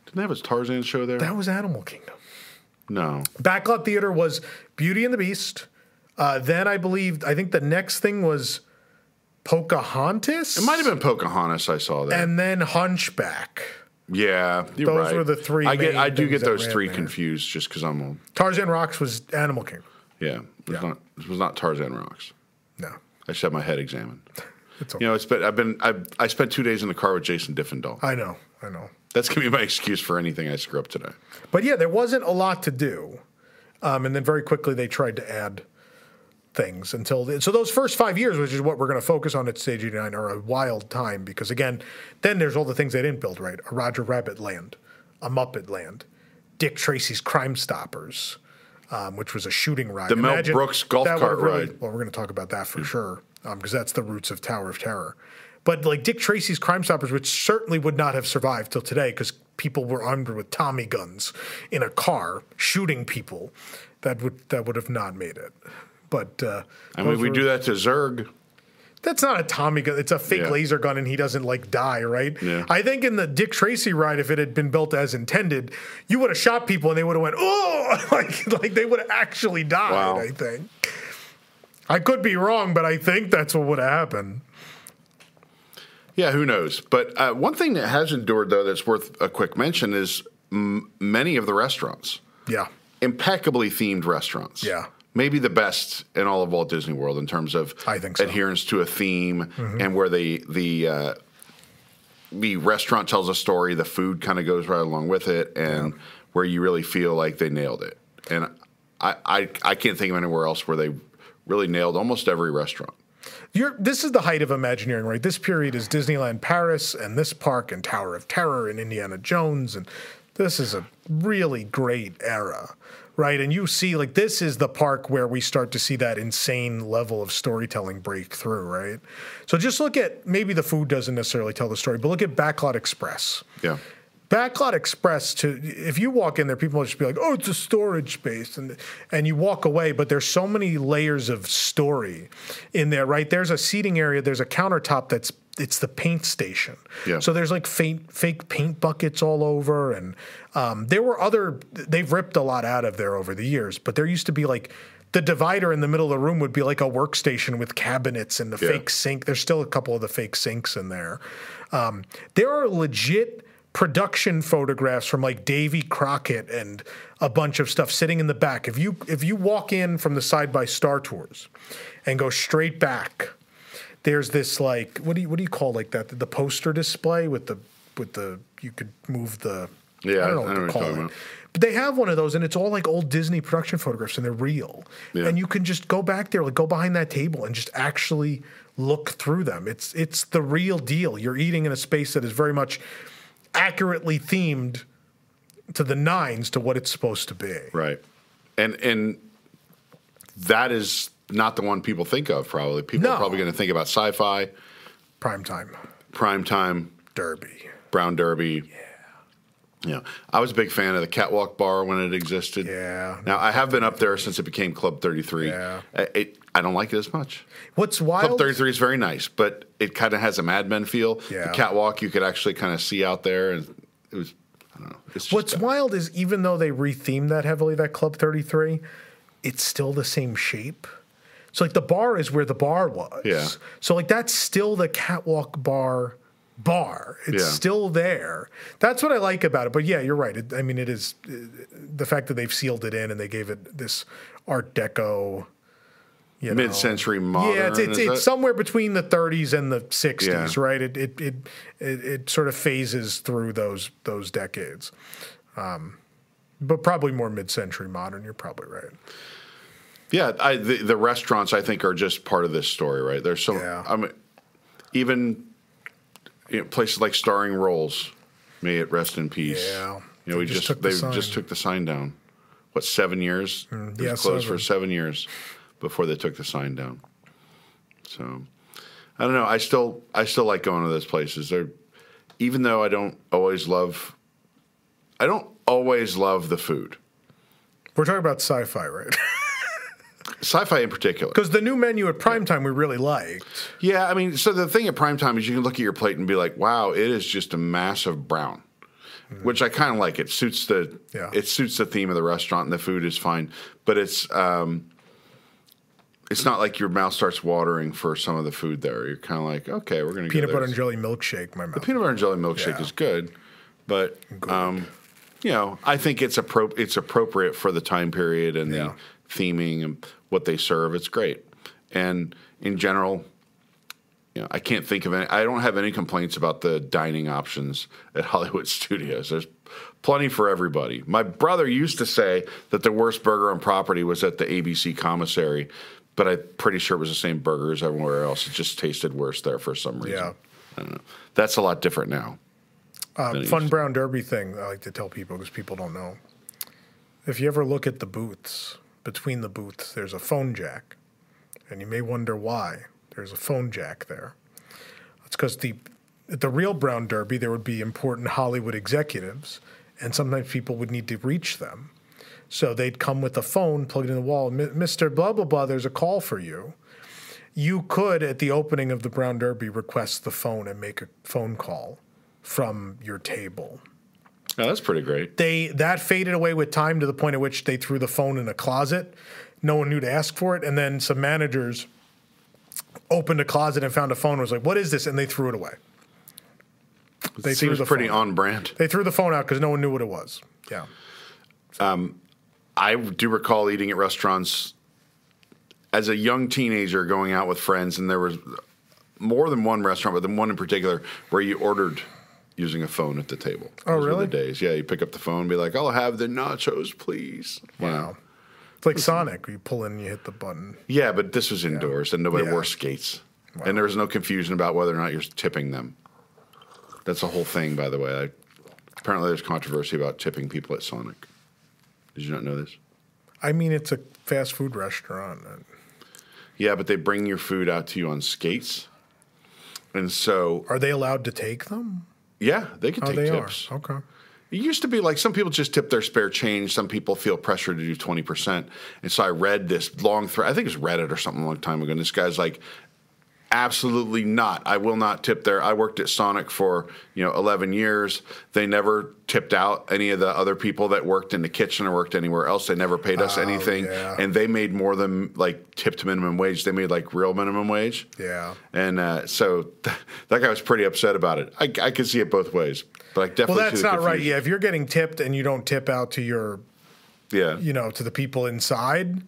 Speaker 1: Didn't they have a Tarzan show there?
Speaker 2: that was Animal Kingdom.
Speaker 1: no.
Speaker 2: Backlot Theater was Beauty and the Beast. Uh, then I believe I think the next thing was Pocahontas.
Speaker 1: It might have been Pocahontas. I saw that,
Speaker 2: and then Hunchback.
Speaker 1: yeah, you're
Speaker 2: Those
Speaker 1: right.
Speaker 2: were the three
Speaker 1: I get. I do get those three
Speaker 2: there.
Speaker 1: confused just because I'm. A,
Speaker 2: Tarzan Rocks was Animal Kingdom.
Speaker 1: yeah, it was not. It was not Tarzan Rocks.
Speaker 2: No,
Speaker 1: I should have my head examined.
Speaker 2: it's okay.
Speaker 1: You know, it's been. I've been. I I spent two days in the car with Jason Diffendahl.
Speaker 2: I know, I know.
Speaker 1: That's gonna be my excuse for anything I screw up today.
Speaker 2: But yeah, there wasn't a lot to do, um, and then very quickly they tried to add things until so those first five years, which is what we're going to focus on at Stage 89, are a wild time because again, then there's all the things they didn't build right: a Roger Rabbit land, a Muppet land, Dick Tracy's Crime Stoppers. Um, which was a shooting ride.
Speaker 1: The Mel Brooks golf cart
Speaker 2: really-
Speaker 1: ride.
Speaker 2: Well, we're going to talk about that for sure because that's the roots of Tower of Terror. But like Dick Tracy's Crime Stoppers, which certainly would not have survived till today because people were armed with Tommy guns in a car shooting people, that would that would have not made it. But uh,
Speaker 1: I mean, we
Speaker 2: were-
Speaker 1: do that to Zurg.
Speaker 2: That's not a Tommy gun. It's a fake
Speaker 1: Yeah.
Speaker 2: laser gun, and he doesn't like die, right?
Speaker 1: Yeah.
Speaker 2: I think in the Dick Tracy ride, if it had been built as intended, you would have shot people, and they would have went, "Oh!" like like they would have actually died.
Speaker 1: Wow.
Speaker 2: I think. I could be wrong, but I think that's what would have happened.
Speaker 1: Yeah, who knows? But uh, one thing that has endured, though, that's worth a quick mention is m- many of the restaurants,
Speaker 2: Yeah.
Speaker 1: impeccably themed restaurants.
Speaker 2: Yeah.
Speaker 1: Maybe the best in all of Walt Disney World in terms of
Speaker 2: so. Mm-hmm.
Speaker 1: adherence to a theme and where the the uh, the restaurant tells a story, the food kind of goes right along with it, and where you really feel like they nailed it. And I, I I can't think of anywhere else where they really nailed almost every restaurant.
Speaker 2: You're, this is the height of Imagineering, right? This period is Disneyland Paris and this park and Tower of Terror and Indiana Jones. And this is a really great era, right? And you see, like, this is the park where we start to see that insane level of storytelling break through, right? So just look at maybe the food doesn't necessarily tell the story, but look at Backlot Express.
Speaker 1: Yeah.
Speaker 2: Backlot Express to if you walk in there, people will just be like, "Oh, it's a storage space," and and you walk away. But there's so many layers of story in there, right? There's a seating area. There's a countertop that's it's the paint station.
Speaker 1: Yeah.
Speaker 2: So there's like fake fake paint buckets all over, and um, there were other. They've ripped a lot out of there over the years, but there used to be like. The divider in the middle of the room would be like a workstation with cabinets and the
Speaker 1: Yeah.
Speaker 2: fake sink. There's still a couple of the fake sinks in there. Um, there are legit production photographs from like Davy Crockett and a bunch of stuff sitting in the back. If you if you walk in from the side by Star Tours and go straight back, there's this like what do you what do you call like that the poster display with the with the you could move the
Speaker 1: Yeah,
Speaker 2: I don't know what
Speaker 1: know
Speaker 2: to
Speaker 1: what you're
Speaker 2: call
Speaker 1: talking
Speaker 2: it. But they have one of those, and it's all like old Disney production photographs, and they're real.
Speaker 1: Yeah.
Speaker 2: And you can just go back there, like go behind that table, and just actually look through them. It's it's the real deal. You're eating in a space that is very much accurately themed to the nines to what it's supposed to be.
Speaker 1: Right. And and that is not the one people think of probably. People
Speaker 2: No.
Speaker 1: are probably going to think about sci-fi,
Speaker 2: Prime time,
Speaker 1: primetime,
Speaker 2: Derby.
Speaker 1: Brown Derby. Yeah. Yeah. I was a big fan of the Catwalk Bar when it existed.
Speaker 2: Yeah.
Speaker 1: Now I have been up there since it became Club 33.
Speaker 2: Yeah.
Speaker 1: I- It, I don't like it as much.
Speaker 2: What's wild?
Speaker 1: Club 33 is very nice, but it kind of has a Mad Men feel.
Speaker 2: Yeah.
Speaker 1: The catwalk you could actually kind of see out there, and it was I don't know. It's just
Speaker 2: What's wild is even though they rethemed that heavily, that Club 33, it's still the same shape. So like the bar is where the bar was.
Speaker 1: Yeah.
Speaker 2: So like that's still the catwalk bar bar. It's
Speaker 1: Yeah.
Speaker 2: still there. That's what I like about it. But yeah, you're right. It, I mean, it is the fact that they've sealed it in and they gave it this Art Deco. You know,
Speaker 1: Mid-century modern.
Speaker 2: yeah, it's it's, it's somewhere between the 30s and the 60s,
Speaker 1: Yeah.
Speaker 2: right? It it, it it it sort of phases through those those decades, um, but probably more mid-century modern. You're probably right.
Speaker 1: Yeah, I, the, the restaurants I think are just part of this story, right? There's so
Speaker 2: Yeah.
Speaker 1: I mean, even you know, places like Starring Rolls, may it rest in peace.
Speaker 2: Yeah.
Speaker 1: you know, we just,
Speaker 2: just took the
Speaker 1: they
Speaker 2: sign.
Speaker 1: just took the sign down. What seven years? Mm, it was
Speaker 2: yeah,
Speaker 1: closed for
Speaker 2: seven.
Speaker 1: seven years before they took the sign down. So I don't know. I still I still like going to those places. They're even though I don't always love. I don't always love the food.
Speaker 2: We're talking about sci-fi, right?
Speaker 1: Sci-fi in particular.
Speaker 2: Because the new menu at primetime we really liked.
Speaker 1: Yeah, I mean, so the thing at prime time is you can look at your plate and be like, "Wow, it is just a massive brown," which I kind of like. It suits the
Speaker 2: Yeah.
Speaker 1: it suits the theme of the restaurant, and the food is fine. But it's um, it's not like your mouth starts watering for some of the food there. You're kind of like, "Okay, we're gonna
Speaker 2: Peanut
Speaker 1: go
Speaker 2: butter and jelly milkshake, my mouth.
Speaker 1: peanut butter and jelly milkshake
Speaker 2: Yeah.
Speaker 1: is good, but um, you know, I think it's appro- it's appropriate for the time period and
Speaker 2: Yeah.
Speaker 1: the theming and what they serve. It's great, and in general, you know, I can't think of any. I don't have any complaints about the dining options at Hollywood Studios. There's plenty for everybody. My brother used to say that the worst burger on property was at the ABC commissary. But I'm pretty sure it was the same burger as everywhere else. It just tasted worse there for some reason.
Speaker 2: Yeah.
Speaker 1: I don't know. That's a lot different now.
Speaker 2: Uh, fun brown derby thing I like to tell people because people don't know. If you ever look at the booths, between the booths, there's a phone jack. And you may wonder why there's a phone jack there. It's because the at the real brown derby, there would be important Hollywood executives, and sometimes people would need to reach them. So they'd come with a phone, plug it in the wall, Mr. Blah, blah, blah, there's a call for you. You could, at the opening of the Brown Derby, request the phone and make a phone call from your table.
Speaker 1: That's pretty great.
Speaker 2: They that faded away with time to the point at which they threw the phone in a closet. No one knew to ask for it, and then some managers opened a closet and found a phone. and Was like, "What is this?" And they threw it away. They
Speaker 1: It seems
Speaker 2: the
Speaker 1: pretty
Speaker 2: phone.
Speaker 1: on brand.
Speaker 2: They threw the phone out because no one knew what it was. Yeah, Um,
Speaker 1: I do recall eating at restaurants as a young teenager going out with friends, and there was more than one restaurant, but then one in particular where you ordered using a phone at the table.
Speaker 2: Oh,
Speaker 1: Those
Speaker 2: really?
Speaker 1: the days. Yeah, you pick up the phone and be like, I'll have the nachos, please.
Speaker 2: wow. It's like Sonic. where You pull in, and you hit the button.
Speaker 1: Yeah, but this was indoors and nobody
Speaker 2: Yeah.
Speaker 1: wore skates. And there was no confusion about whether or not you're tipping them. That's a whole thing, by the way. I, apparently, there's controversy about tipping people at Sonic. Did you not know this?
Speaker 2: I mean, it's a fast food restaurant.
Speaker 1: Yeah, but they bring your food out to you on skates. And so,
Speaker 2: Are they allowed to take them?
Speaker 1: Yeah, they can
Speaker 2: Oh,
Speaker 1: take
Speaker 2: they
Speaker 1: tips.
Speaker 2: are. Okay.
Speaker 1: It used to be like some people just tip their spare change. Some people feel pressure to do 20%. And so I read this long thread. I think it was Reddit or something a long time ago. And this guy's like, absolutely not. I will not tip there. I worked at Sonic for, you know, 11 years. They never tipped out any of the other people that worked in the kitchen or worked anywhere else. They never paid us anything.
Speaker 2: yeah.
Speaker 1: And they made more than like tipped minimum wage. They made like real minimum wage.
Speaker 2: Yeah.
Speaker 1: And uh, so that guy was pretty upset about it. I, I could see it both ways. But I definitely
Speaker 2: Well, that's not right. Yeah, if you're getting tipped and you don't tip out to your,
Speaker 1: Yeah.
Speaker 2: you know, to the people inside,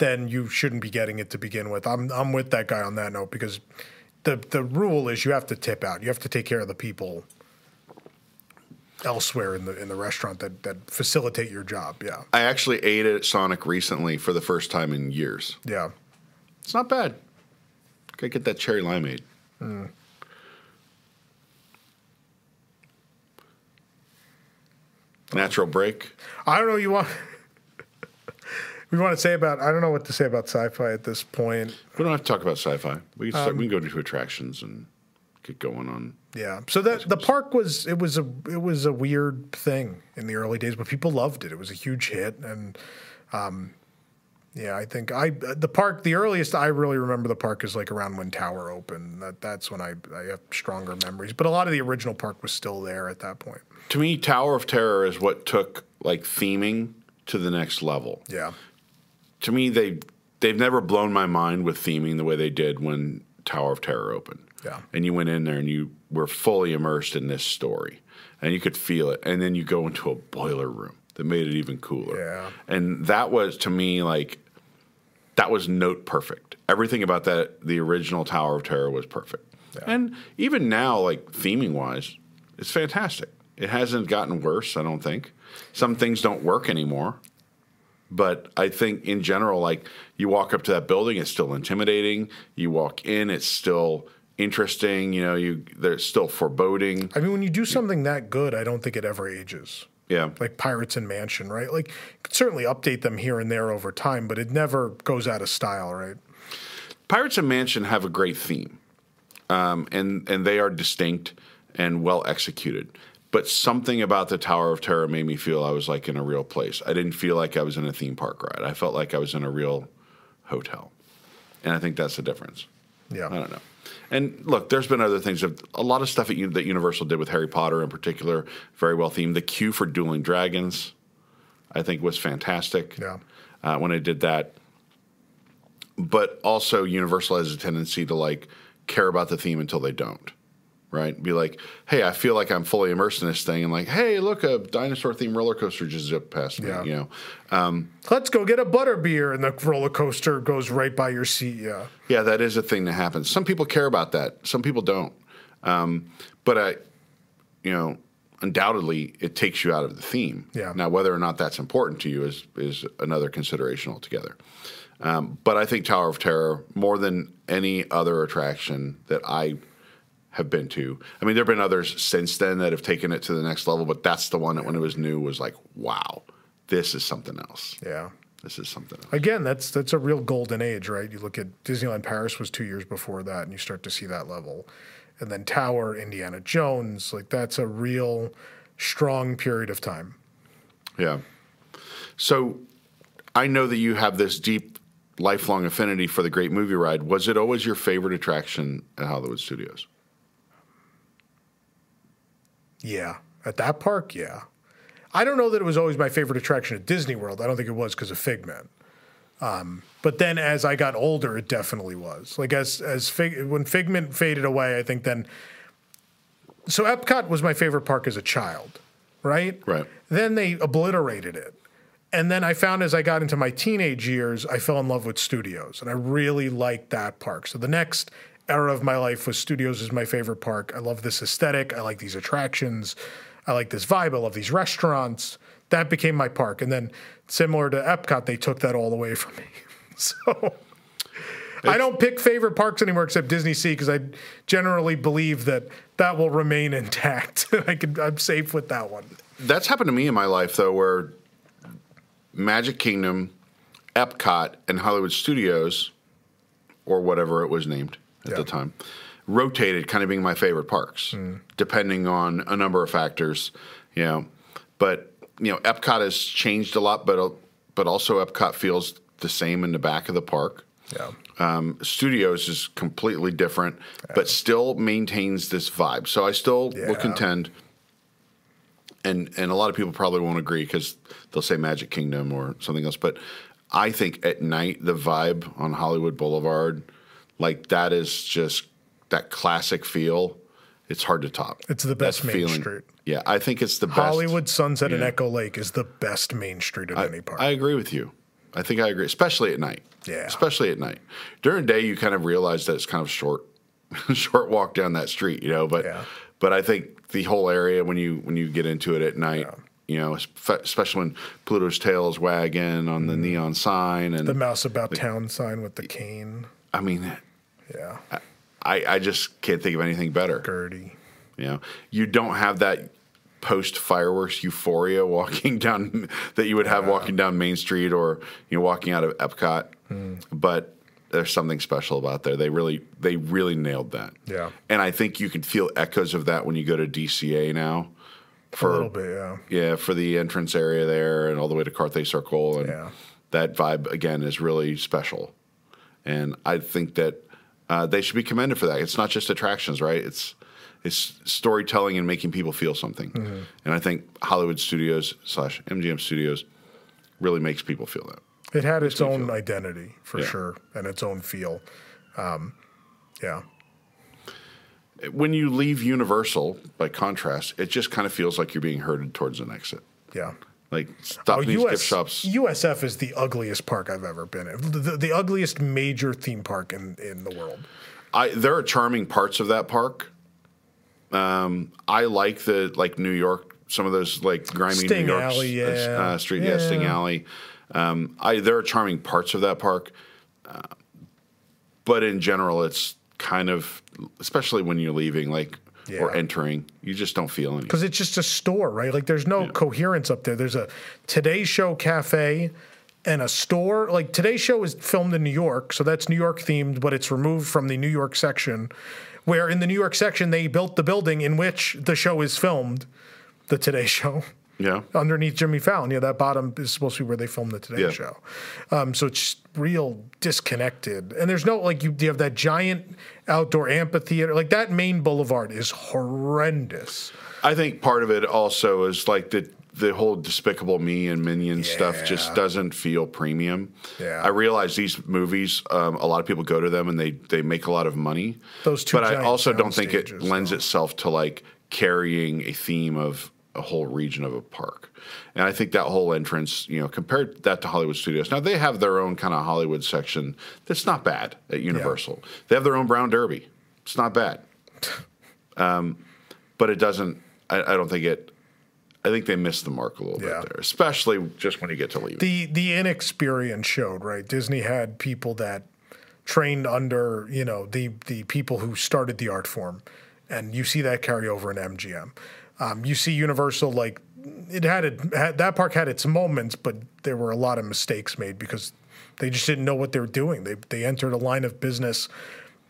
Speaker 2: then you shouldn't be getting it to begin with. I'm I'm with that guy on that note because the the rule is you have to tip out. You have to take care of the people elsewhere in the in the restaurant that that facilitate your job. Yeah.
Speaker 1: I actually ate at Sonic recently for the first time in years.
Speaker 2: Yeah.
Speaker 1: It's not bad. Gotta get that cherry limeade. Hmm. Natural break.
Speaker 2: I don't know you want we want to say about I don't know what to say about sci-fi at this point.
Speaker 1: We don't have to talk about sci-fi. We can,
Speaker 2: Um,
Speaker 1: we can go into attractions and get going on.
Speaker 2: Yeah. So that the park was it was a it was a weird thing in the early days, but people loved it. It was a huge hit, and um, yeah, I think I the park the earliest I really remember the park is like around when Tower opened. That that's when I I have stronger memories. But a lot of the original park was still there at that point.
Speaker 1: To me, Tower of Terror is what took like theming to the next level.
Speaker 2: Yeah.
Speaker 1: To me they they've never blown my mind with theming the way they did when Tower of Terror opened.
Speaker 2: Yeah.
Speaker 1: And you went in there and you were fully immersed in this story and you could feel it. And then you go into a boiler room that made it even cooler.
Speaker 2: Yeah.
Speaker 1: And that was to me like that was note perfect. Everything about that the original Tower of Terror was perfect. And even now, like theming wise, it's fantastic. It hasn't gotten worse, I don't think. Some things don't work anymore. But I think in general, like you walk up to that building, it's still intimidating. You walk in, it's still interesting. You know, you there's still foreboding.
Speaker 2: I mean, when you do something that good, I don't think it ever ages.
Speaker 1: Yeah,
Speaker 2: Like Pirates and Mansion, right? Like, you could certainly update them here and there over time, but it never goes out of style, right?
Speaker 1: Pirates and Mansion have a great theme, um, and and they are distinct and well executed. But something about the Tower of Terror made me feel I was like in a real place. I didn't feel like I was in a theme park ride. I felt like I was in a real hotel, and I think that's the difference.
Speaker 2: Yeah.
Speaker 1: I don't know. And look, there's been other things. A lot of stuff that, that Universal did with Harry Potter in particular, very well themed. The queue for Dueling Dragons, I think, was fantastic.
Speaker 2: Yeah.
Speaker 1: Uh, when I did that, but also Universal has a tendency to like care about the theme until they don't. Right? Be like, hey, I feel like I'm fully immersed in this thing, and like, hey, look, a dinosaur themed roller coaster just zipped past me.
Speaker 2: Yeah.
Speaker 1: You know,
Speaker 2: Let's go get a butter beer, and the roller coaster goes right by your seat. Yeah.
Speaker 1: Yeah, that is a thing that happens. Some people care about that. Some people don't. Um, but I, you know, undoubtedly, it takes you out of the theme.
Speaker 2: Yeah.
Speaker 1: Now, whether or not that's important to you is is another consideration altogether. Um, but I think Tower of Terror, more than any other attraction that I have been to. I mean, there have been others since then that have taken it to the next level, but that's the one that when it was new was like, wow, this is something else.
Speaker 2: Yeah.
Speaker 1: This is something else.
Speaker 2: Again, that's that's a real golden age, right? You look at Disneyland Paris was two years before that, and you start to see that level, and then Tower, Indiana Jones, like that's a real strong period of time.
Speaker 1: Yeah. So I know that you have this deep, lifelong affinity for the Great Movie Ride. Was it always your favorite attraction at Hollywood Studios?
Speaker 2: Yeah, at that park, yeah. I don't know that it was always my favorite attraction at Disney World. I don't think it was because of Figment. Um, but then as I got older, it definitely was. Like as as Fig, when Figment faded away, I think then. So Epcot was my favorite park as a child, right?
Speaker 1: Right.
Speaker 2: Then they obliterated it. And then I found as I got into my teenage years, I fell in love with studios and I really liked that park. So the next era of my life was studios is my favorite park. I love this aesthetic. I like these attractions. I like this vibe. I love these restaurants. That became my park. And then similar to Epcot, they took that all away from me. so I don't pick favorite parks anymore except Disney Sea because I generally believe that that will remain intact. I can, I'm safe with that one.
Speaker 1: That's happened to me in my life, though, where Magic Kingdom, Epcot, and Hollywood Studios, or whatever it was named at
Speaker 2: Yeah.
Speaker 1: the time, rotated kind of being my favorite parks, depending on a number of factors. You know, but you know, Epcot has changed a lot, but but also Epcot feels the same in the back of the park.
Speaker 2: Yeah.
Speaker 1: Um, Studios is completely different, but still maintains this vibe. So I still will contend, and and a lot of people probably won't agree because they'll say Magic Kingdom or something else. But I think at night the vibe on Hollywood Boulevard, like that is just that classic feel. It's hard to top.
Speaker 2: It's the best
Speaker 1: That
Speaker 2: Main Street.
Speaker 1: Yeah, I think it's the best.
Speaker 2: Hollywood, Sunset, and Echo Lake is the best main street of any park.
Speaker 1: I agree with you. I think I agree, especially at night.
Speaker 2: Yeah.
Speaker 1: Especially at night. During the day, you kind of realize that it's kind of short, short walk down that street, you know. But
Speaker 2: Yeah.
Speaker 1: but I think the whole area when you when you get into it at night, you know, especially when Pluto's tail is wagging on the neon sign, and
Speaker 2: Mm-hmm. the Mouse About Town sign with the cane.
Speaker 1: I mean,
Speaker 2: Yeah.
Speaker 1: I I just can't think of anything better.
Speaker 2: Gertie.
Speaker 1: You know, you don't have that post fireworks euphoria walking down that you would have walking down Main Street or you know walking out of Epcot.
Speaker 2: Hmm.
Speaker 1: But there's something special about there. They really they really nailed that.
Speaker 2: Yeah.
Speaker 1: And I think you can feel echoes of that when you go to DCA now. For
Speaker 2: a little bit, yeah.
Speaker 1: yeah, for the entrance area there and all the way to Carthay Circle and
Speaker 2: Yeah.
Speaker 1: that vibe again is really special. And I think that uh, they should be commended for that. It's not just attractions, right? It's it's storytelling and making people feel something. And I think Hollywood Studios slash MGM Studios really makes people feel that.
Speaker 2: It had its own identity for
Speaker 1: Yeah.
Speaker 2: sure and its own feel. Um, yeah.
Speaker 1: When you leave Universal, by contrast, it just kind of feels like you're being herded towards an exit.
Speaker 2: Yeah.
Speaker 1: Like stop
Speaker 2: Oh,
Speaker 1: these
Speaker 2: US,
Speaker 1: gift shops.
Speaker 2: USF is the ugliest park I've ever been in. The, the, the ugliest major theme park in, in the world.
Speaker 1: I there are charming parts of that park. Um, I like the like New York, some of those like grimy
Speaker 2: Sting
Speaker 1: New York
Speaker 2: Alley,
Speaker 1: uh,
Speaker 2: yeah.
Speaker 1: uh, street, yeah. Sting Alley. Um, I there are charming parts of that park, uh, but in general, it's kind of especially when you're leaving, like or entering, you just don't feel anything.
Speaker 2: because it's just a store, right? Like there's no coherence up there. There's a Today Show cafe and a store. Like Today Show is filmed in New York, so that's New York themed, but it's removed from the New York section. Where in the New York section they built the building in which the show is filmed, the Today Show.
Speaker 1: Yeah,
Speaker 2: Underneath Jimmy Fallon, yeah, that bottom is supposed to be where they filmed the Today
Speaker 1: Yeah.
Speaker 2: Show. Um, so it's real disconnected, and there's no like you, you have that giant outdoor amphitheater. Like that main boulevard is horrendous.
Speaker 1: I think part of it also is like the the whole Despicable Me and Minion stuff just doesn't feel premium.
Speaker 2: Yeah.
Speaker 1: I realize these movies, um, a lot of people go to them and they they make a lot of money.
Speaker 2: Those two
Speaker 1: but I also don't think it lends
Speaker 2: though.
Speaker 1: itself to like carrying a theme of a whole region of a park. And I think that whole entrance, you know, compared that to Hollywood Studios. Now they have their own kind of Hollywood section that's not bad at Universal. They have their own Brown Derby. It's not bad um, but it doesn't. I, I don't think it. I think they missed the mark a little
Speaker 2: Yeah.
Speaker 1: bit there, especially just when you get to leave.
Speaker 2: the the inexperience showed right disney had people that trained under you know the the people who started the art form and you see that carry over in mgm um, you see universal like it had, it had that park had its moments but there were a lot of mistakes made because they just didn't know what they were doing. They they entered a line of business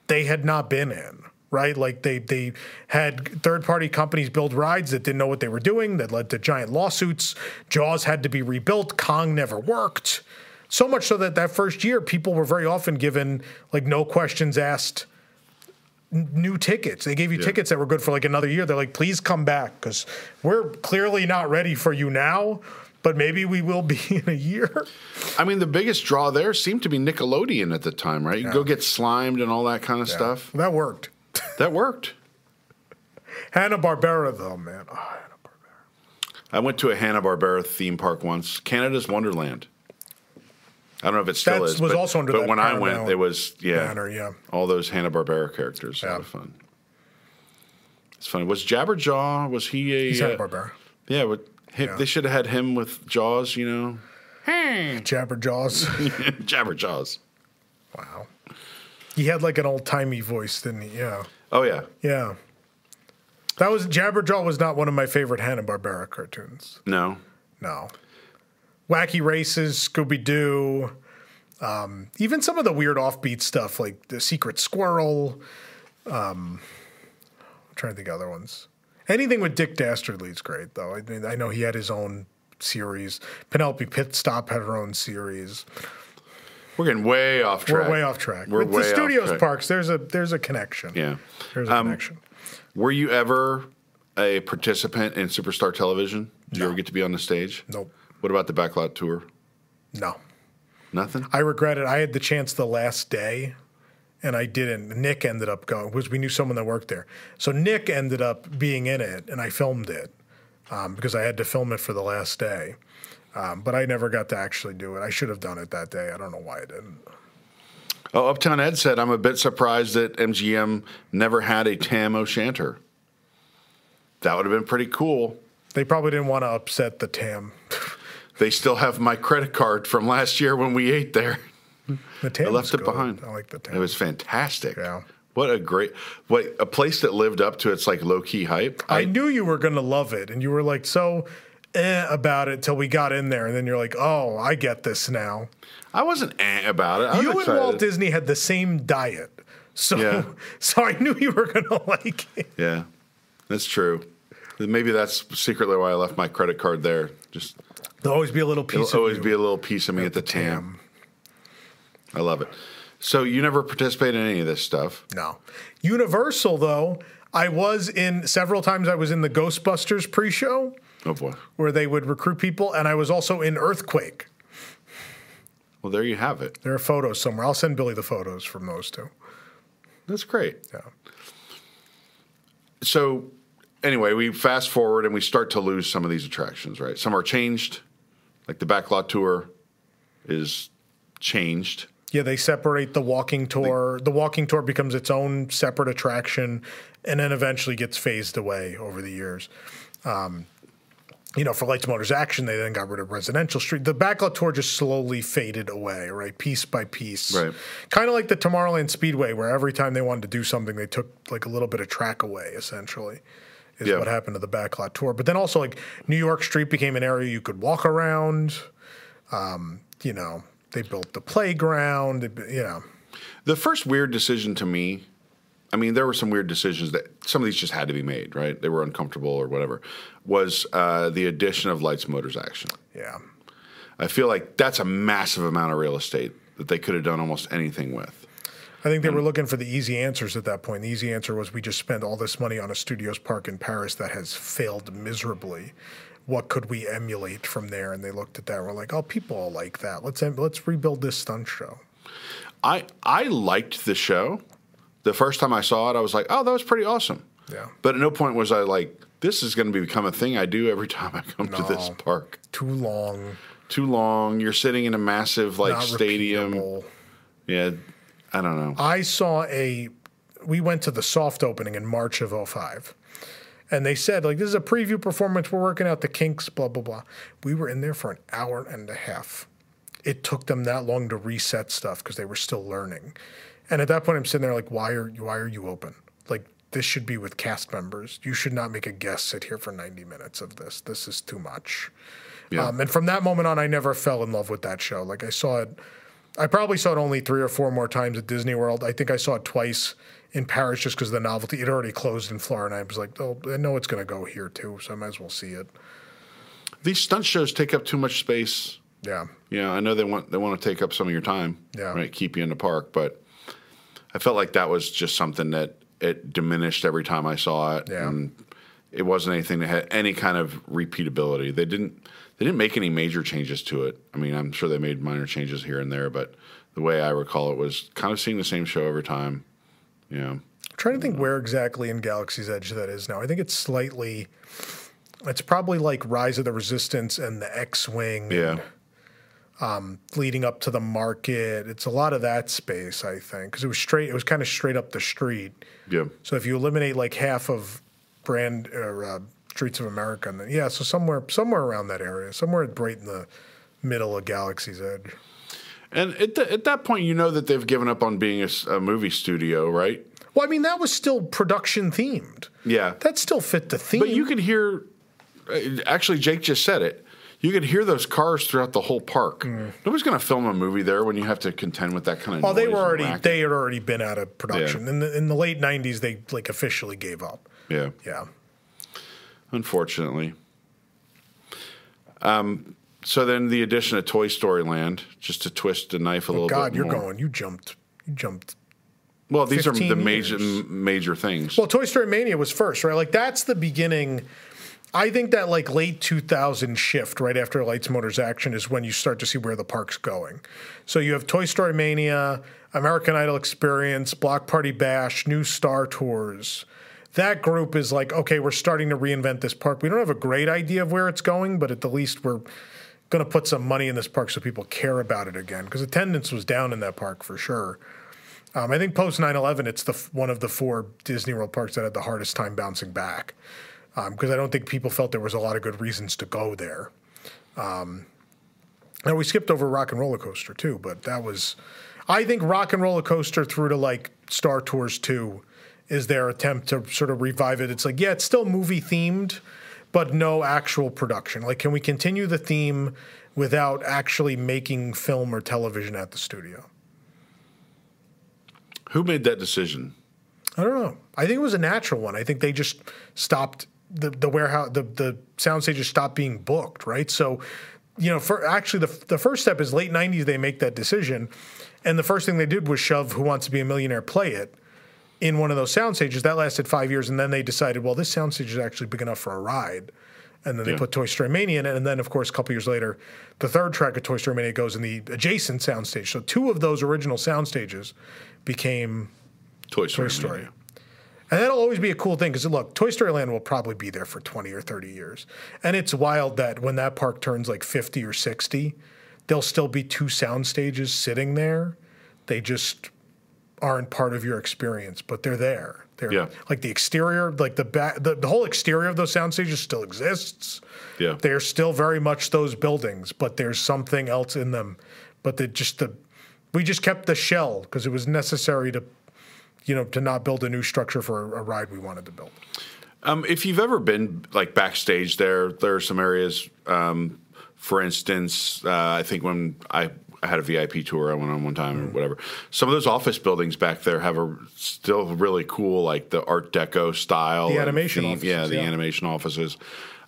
Speaker 2: they had not been in right? Like they they had third party companies build rides that didn't know what they were doing that led to giant lawsuits. Jaws had to be rebuilt. Kong never worked. So much so that that first year people were very often given like no questions asked new tickets they gave you tickets that were good for like another year they're like please come back because we're clearly not ready for you now but maybe we will be in a year
Speaker 1: I mean, the biggest draw there seemed to be Nickelodeon at the time, right? You go get slimed and all that kind of stuff.
Speaker 2: that worked
Speaker 1: That worked.
Speaker 2: Hanna Barbera, though, man. Oh, Hanna-Barbera.
Speaker 1: I went to a Hanna Barbera theme park once, Canada's Wonderland. I don't know if it still
Speaker 2: That
Speaker 1: is.
Speaker 2: was
Speaker 1: but,
Speaker 2: also under
Speaker 1: but
Speaker 2: that
Speaker 1: when I went, it was yeah,
Speaker 2: banner, yeah.
Speaker 1: all those Hanna Barbera characters. A lot
Speaker 2: Yeah.
Speaker 1: of fun. It's funny. Was Jabberjaw? Was he a?
Speaker 2: He's
Speaker 1: uh,
Speaker 2: Hanna Barbera.
Speaker 1: Yeah, but him, they should have had him with Jaws. You know, Hey.
Speaker 2: Jabberjaws.
Speaker 1: Jabberjaws.
Speaker 2: wow. He had like an old timey voice, didn't he? Yeah.
Speaker 1: Oh yeah,
Speaker 2: Yeah. That was Jabberjaw was not one of my favorite Hanna Barbera cartoons.
Speaker 1: no,
Speaker 2: No. Wacky Races, Scooby Doo, um, even some of the weird offbeat stuff like the Secret Squirrel. Um, I'm trying to think of other ones. Anything with Dick Dastardly is great, though. I mean, I know he had his own series. Penelope Pitstop had her own series.
Speaker 1: we're getting way off track.
Speaker 2: We're way off track.
Speaker 1: We're
Speaker 2: With the
Speaker 1: way off
Speaker 2: studios parks, there's a there's a connection.
Speaker 1: Yeah.
Speaker 2: There's a connection.
Speaker 1: Were you ever a participant in Superstar Television? Did you ever get to be on the stage?
Speaker 2: Nope.
Speaker 1: What about the backlot tour?
Speaker 2: No.
Speaker 1: Nothing.
Speaker 2: I regret it. I had the chance the last day, and I didn't. Nick ended up going because we knew someone that worked there. So Nick ended up being in it, and I filmed it um, because I had to film it for the last day. Um, but I never got to actually do it. I should have done it that day. I don't know why I didn't.
Speaker 1: Oh, Uptown Ed said, I'm a bit surprised that MGM never had a Tam O'Shanter. That would have been pretty cool.
Speaker 2: They probably didn't want to upset the TAM.
Speaker 1: They still have my credit card from last year when we ate there.
Speaker 2: The
Speaker 1: I left it behind.
Speaker 2: I like the TAM.
Speaker 1: It was fantastic.
Speaker 2: Yeah.
Speaker 1: What a great, what a place that lived up to its like low key hype.
Speaker 2: I knew you were going to love it, and you were like so eh about it till we got in there, and then you're like, "Oh, I get this now."
Speaker 1: I wasn't eh about it. I
Speaker 2: you and Walt Disney had the same diet, so
Speaker 1: Yeah.
Speaker 2: so I knew you were going to like it.
Speaker 1: Yeah, that's true. Maybe that's secretly why I left my credit card there. Just
Speaker 2: There'll always be a little piece
Speaker 1: There'll
Speaker 2: of
Speaker 1: always
Speaker 2: you
Speaker 1: be a little piece of me at the TAM. I love it. So you never participate in any of this stuff.
Speaker 2: No, Universal though. I was in several times. I was in the Ghostbusters pre-show
Speaker 1: Oh boy.
Speaker 2: where they would recruit people, and I was also in Earthquake.
Speaker 1: Well, there you have it.
Speaker 2: There are photos somewhere. I'll send Billy the photos from those two.
Speaker 1: That's great.
Speaker 2: Yeah.
Speaker 1: So, anyway, we fast forward and we start to lose some of these attractions, right? Some are changed, like the backlot tour is changed.
Speaker 2: Yeah, they separate the walking tour. The walking tour becomes its own separate attraction, and then eventually gets phased away over the years. Um, you know, for Lights Motors Action, they then got rid of Residential Street. The backlot tour just slowly faded away, right, piece by piece.
Speaker 1: Right.
Speaker 2: Kind of like the Tomorrowland Speedway, where every time they wanted to do something, they took like a little bit of track away, essentially. Is
Speaker 1: Yeah.
Speaker 2: what happened to the backlot tour. But then also, like New York Street became an area you could walk around. Um, you know, they built the playground. You know,
Speaker 1: The first weird decision to me, I mean, there were some weird decisions that some of these just had to be made, right? They were uncomfortable or whatever, was uh, the addition of Lights Motors Action.
Speaker 2: yeah.
Speaker 1: I feel like that's a massive amount of real estate that they could have done almost anything with.
Speaker 2: I think they were looking for the easy answers at that point. The easy answer was we just spent all this money on a studios park in Paris that has failed miserably. What could we emulate from there? And they looked at that and were like, "Oh, people all like that. Let's em- let's rebuild this stunt show."
Speaker 1: I I liked the show. The first time I saw it, I was like, "Oh, that was pretty awesome."
Speaker 2: Yeah.
Speaker 1: But at no point was I like, "This is going to become a thing I do every time I come to this park."
Speaker 2: Too long,
Speaker 1: Too long. You're sitting in a massive like
Speaker 2: not
Speaker 1: stadium.
Speaker 2: repeatable.
Speaker 1: Yeah, I don't know.
Speaker 2: I saw a. We went to the soft opening in March of 05. And they said, like, this is a preview performance. We're working out the kinks, blah, blah, blah. We were in there for an hour and a half. It took them that long to reset stuff because they were still learning. And at that point, I'm sitting there like, why are, why are you open? Like, this should be with cast members. You should not make a guest sit here for 90 minutes of this. This is too much.
Speaker 1: Yeah.
Speaker 2: Um, and from that moment on, I never fell in love with that show. Like I saw it, I probably saw it only three or four more times at Disney World. I think I saw it twice in Paris just because of the novelty. It already closed in Florida. And I was like, oh, I know it's going to go here too, so I might as well see it.
Speaker 1: These stunt shows take up too much space.
Speaker 2: Yeah.
Speaker 1: You know, I know they want they want to take up some of your time,
Speaker 2: Yeah.
Speaker 1: right? Keep you in the park, but I felt like that was just something that it diminished every time I saw it,
Speaker 2: Yeah.
Speaker 1: and it wasn't anything that had any kind of repeatability. They didn't they didn't make any major changes to it. I mean, I'm sure they made minor changes here and there, but the way I recall it was kind of seeing the same show every time. You know,
Speaker 2: I'm trying to think where exactly in Galaxy's Edge that is now. I think it's slightly, it's probably like Rise of the Resistance and the X Wing.
Speaker 1: yeah.
Speaker 2: um, leading up to the market. It's a lot of that space, I think, because it was straight. It was kind of straight up the street.
Speaker 1: Yeah.
Speaker 2: So if you eliminate like half of brand or uh, Streets of America, and then, yeah, so somewhere somewhere around that area, somewhere right in the middle of Galaxy's Edge.
Speaker 1: And at, the, at that point, you know that they've given up on being a movie studio, right?
Speaker 2: Well, I mean that was still production themed.
Speaker 1: Yeah.
Speaker 2: That still fit the theme.
Speaker 1: But you could hear, uh, actually, Jake just said it. You could hear those cars throughout the whole park. Nobody's going to film a movie there when you have to contend with that kind of.
Speaker 2: well, they were already they had already been out of production in the in the late '90s. They like officially gave up.
Speaker 1: Yeah,
Speaker 2: Yeah.
Speaker 1: Unfortunately. Um. So then the addition of Toy Story Land, just to twist the knife a little
Speaker 2: Oh, God,
Speaker 1: bit
Speaker 2: you're
Speaker 1: more.
Speaker 2: going. You jumped. You jumped
Speaker 1: Well, these are
Speaker 2: 15
Speaker 1: the major
Speaker 2: years.
Speaker 1: major things.
Speaker 2: Well, Toy Story Mania was first, right? Like that's the beginning. I think that like late 2000 shift right after Lights Motors Action is when you start to see where the park's going. So you have Toy Story Mania, American Idol Experience, Block Party Bash, New Star Tours. That group is like, okay, we're starting to reinvent this park. We don't have a great idea of where it's going, but at the least we're going to put some money in this park so people care about it again because attendance was down in that park for sure. Um, I think post 9 11, it's the one of the four Disney World parks that had the hardest time bouncing back because I don't think people felt there was a lot of good reasons to go there. Um, we skipped over Rock and Roller Coaster too, but that was, I think Rock and Roller Coaster through to like Star Tours 2 is their attempt to sort of revive it. It's like, yeah, it's still movie themed, but no actual production. Like, can we continue the theme without actually making film or television at the studio?
Speaker 1: Who made that decision?
Speaker 2: I don't know. I think it was a natural one. I think they just stopped the the warehouse the the sound stages stopped being booked, right? So, you know, for actually the the first step is late '90s. They make that decision, and the first thing they did was shove "Who Wants to Be a Millionaire" play it in one of those sound stages. That lasted five years, and then they decided, well, this sound stage is actually big enough for a ride. And then they
Speaker 1: Yeah.
Speaker 2: put Toy Story Mania in it. And then, of course, a couple years later, the third track of Toy Story Mania goes in the adjacent sound stage. So two of those original sound stages became
Speaker 1: Toy Story.
Speaker 2: Toy Story.
Speaker 1: Mania.
Speaker 2: and that'll always be a cool thing because look, Toy Story Land will probably be there for 20 or 30 years. And it's wild that when that park turns like 50 or 60, there'll still be two sound stages sitting there. They just aren't part of your experience, but they're there. They're
Speaker 1: Yeah.
Speaker 2: like the exterior, like the back, the, the whole exterior of those sound stages still exists.
Speaker 1: Yeah.
Speaker 2: They're still very much those buildings, but there's something else in them. But they just the we just kept the shell because it was necessary to you know, to not build a new structure for a ride we wanted to build.
Speaker 1: Um, if you've ever been like backstage there, there are some areas. Um, for instance, uh, I think when I, I had a VIP tour, I went on one time
Speaker 2: Mm.
Speaker 1: or whatever. Some of those office buildings back there have a still really cool, like the Art Deco style,
Speaker 2: The animation
Speaker 1: theme. yeah, the
Speaker 2: yeah.
Speaker 1: animation offices.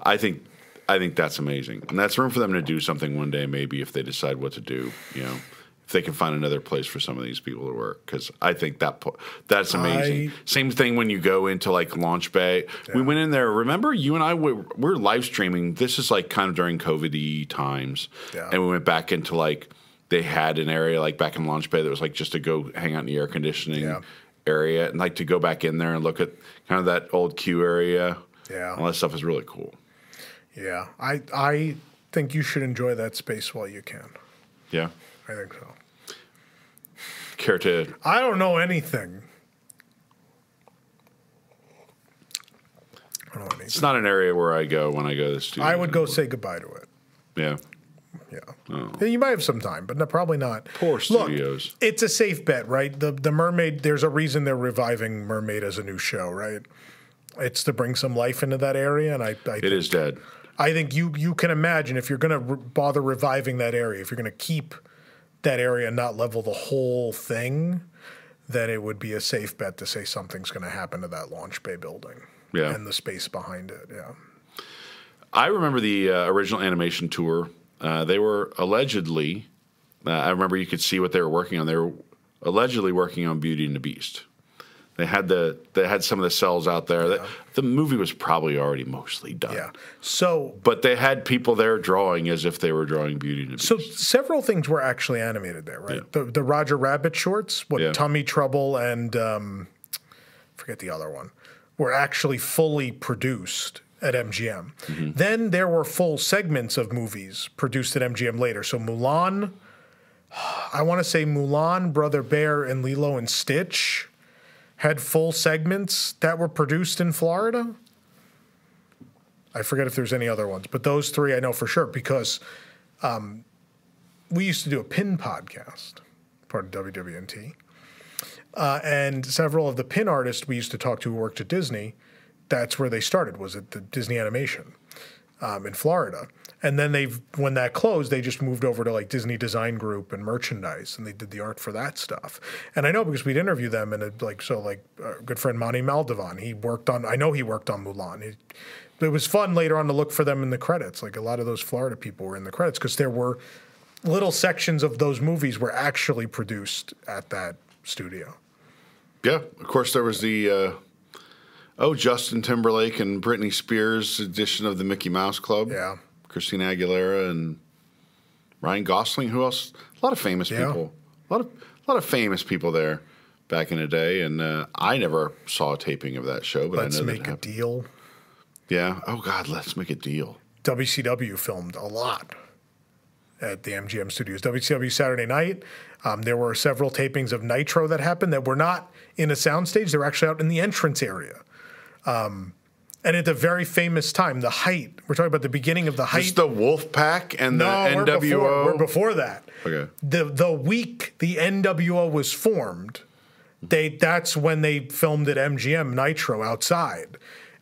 Speaker 1: I think, I think that's amazing, and that's room for them to do something one day, maybe if they decide what to do. You know. If they can find another place for some of these people to work, because I think that po- that's amazing.
Speaker 2: I-
Speaker 1: Same thing when you go into like Launch Bay. We went in there. Remember, you and I were, we're live streaming. This is like kind of during COVID times,
Speaker 2: Yeah.
Speaker 1: and we went back into like they had an area like back in Launch Bay that was like just to go hang out in the air conditioning
Speaker 2: Yeah.
Speaker 1: area and like to go back in there and look at kind of that old queue area.
Speaker 2: Yeah.
Speaker 1: all that stuff is really cool.
Speaker 2: Yeah, I I think you should enjoy that space while you can.
Speaker 1: Yeah,
Speaker 2: I think so.
Speaker 1: care to
Speaker 2: I don't know anything. I don't know anything.
Speaker 1: It's not an area where I go when I go to the studio.
Speaker 2: I would go say goodbye to it.
Speaker 1: Yeah.
Speaker 2: Yeah, You might have some time, but no, probably not.
Speaker 1: Oh. Poor
Speaker 2: Look,
Speaker 1: studios.
Speaker 2: it's a safe bet, right? The the mermaid. There's a reason they're reviving Mermaid as a new show, right? It's to bring some life into that area, and I I,
Speaker 1: It is dead.
Speaker 2: I think you you can imagine if you're going to re- bother reviving that area, if you're going to keep that area and not level the whole thing, then it would be a safe bet to say something's going to happen to that launch bay building
Speaker 1: Yeah.
Speaker 2: and the space behind it. Yeah.
Speaker 1: I remember the uh, original animation tour. Uh, they were allegedly, uh, I remember you could see what they were working on. They were allegedly working on Beauty and the Beast. They had the they had some of the cells out there. The, the movie was probably already mostly done.
Speaker 2: Yeah. So
Speaker 1: But they had people there drawing as if they were drawing Beauty and the Beast.
Speaker 2: So several things were actually animated there, right? The the Roger Rabbit shorts, what
Speaker 1: Yeah.
Speaker 2: Tummy Trouble and um, forget the other one, were actually fully produced at MGM.
Speaker 1: Mm-hmm.
Speaker 2: Then there were full segments of movies produced at MGM later. So Mulan, I want to say Mulan, Brother Bear, and Lilo and Stitch had full segments that were produced in Florida. I forget if there's any other ones, but those three I know for sure because we used to do a pin podcast, part of WDWNT. Uh, and several of the pin artists we used to talk to who worked at Disney, that's where they started, was at the Disney Animation um, in Florida. And then they've, when that closed, they just moved over to like Disney Design Group and merchandise, and they did the art for that stuff. And I know because we'd interview them, and it, like so, like our good friend Monty Maldovan, he worked on. I know he worked on Mulan. He, it was fun later on to look for them in the credits. Like a lot of those Florida people were in the credits because there were little sections of those movies were actually produced at that studio.
Speaker 1: yeah, of course there was the uh, oh Justin Timberlake and Britney Spears edition of the Mickey Mouse Club.
Speaker 2: Yeah.
Speaker 1: Christina Aguilera and Ryan Gosling. Who else? A lot of famous
Speaker 2: Yeah.
Speaker 1: people. A lot of a lot of famous people there back in the day. And uh, I never saw a taping of that show, but I know.
Speaker 2: Let's
Speaker 1: I know
Speaker 2: make
Speaker 1: that
Speaker 2: a deal.
Speaker 1: Yeah. Oh God, let's make a deal.
Speaker 2: WCW filmed a lot at the MGM studios. WCW Saturday Night. Um, there were several tapings of Nitro that happened that were not in a soundstage. They were actually out in the entrance area. Um, and at the very famous time, the height. We're talking about the beginning of the height.
Speaker 1: It's the Wolf Pack and
Speaker 2: no,
Speaker 1: the
Speaker 2: we're
Speaker 1: NWO.
Speaker 2: before, we're before that.
Speaker 1: Okay.
Speaker 2: The the week the NWO was formed, they that's when they filmed at MGM Nitro outside,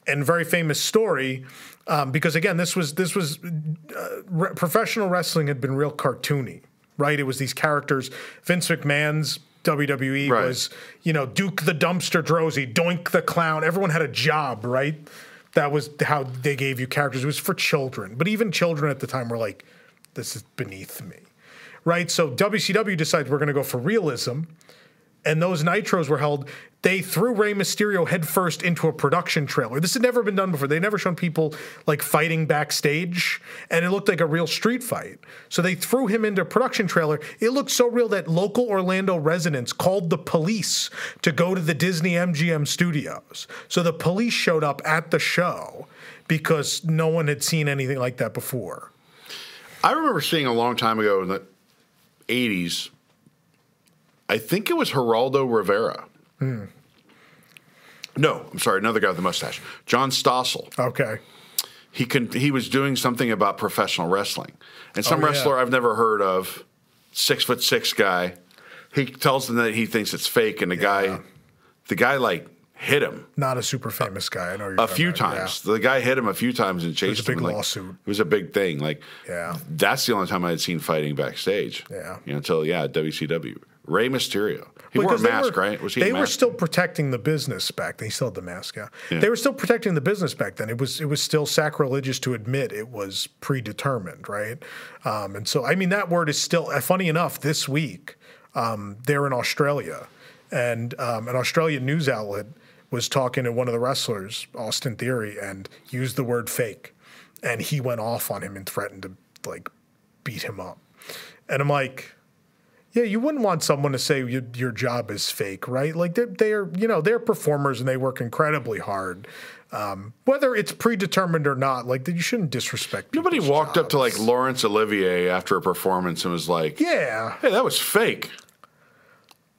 Speaker 2: and very famous story. Um, because again, this was this was uh, re- professional wrestling had been real cartoony, right? It was these characters. Vince McMahon's WWE
Speaker 1: Right.
Speaker 2: was you know Duke the Dumpster Droese, Doink the Clown. Everyone had a job, right? That was how they gave you characters. It was for children, but even children at the time were like, "This is beneath me." right? So WCW decides we're going to go for realism. And those nitros were held. They threw Rey Mysterio headfirst into a production trailer. This had never been done before. They never shown people like fighting backstage, and it looked like a real street fight. So they threw him into a production trailer. It looked so real that local Orlando residents called the police to go to the Disney MGM studios. So the police showed up at the show because no one had seen anything like that before.
Speaker 1: I remember seeing a long time ago in the 80s, I think it was Geraldo Rivera. Hmm. No, I'm sorry, another guy with a mustache. John Stossel.
Speaker 2: Okay.
Speaker 1: He can, he was doing something about professional wrestling. And some
Speaker 2: Oh, yeah.
Speaker 1: wrestler I've never heard of, six foot six guy, he tells them that he thinks it's fake, and the guy the guy like hit him
Speaker 2: Not a super famous guy. I know you're
Speaker 1: a few
Speaker 2: about, yeah.
Speaker 1: times. The guy hit him a few times and chased him.
Speaker 2: It was a
Speaker 1: him.
Speaker 2: big
Speaker 1: like,
Speaker 2: lawsuit.
Speaker 1: It was a big thing. Like,
Speaker 2: Yeah.
Speaker 1: that's the only time I had seen fighting backstage.
Speaker 2: Yeah.
Speaker 1: you know, until yeah, WCW. Rey Mysterio. He wore a
Speaker 2: they
Speaker 1: mask,
Speaker 2: were-
Speaker 1: right? Was he?
Speaker 2: They were still protecting the business back then. He still had the mask, yeah.
Speaker 1: Yeah.
Speaker 2: They were still protecting the business back then. It was it was still sacrilegious to admit it was predetermined, right? Um, and so, I mean, that word is still. uh, Funny enough, this week um, they're in Australia, and um, an Australian news outlet was talking to one of the wrestlers, Austin Theory, and used the word fake, and he went off on him and threatened to like beat him up, and I'm like. Yeah, you wouldn't want someone to say you, your job is fake, right? Like they're, they're, you know, they're performers and they work incredibly hard. Um, whether it's predetermined or not, like you shouldn't disrespect.
Speaker 1: Nobody walked up to like
Speaker 2: jobs.
Speaker 1: Laurence Olivier after a performance and was like,
Speaker 2: yeah,
Speaker 1: "Hey, that was fake."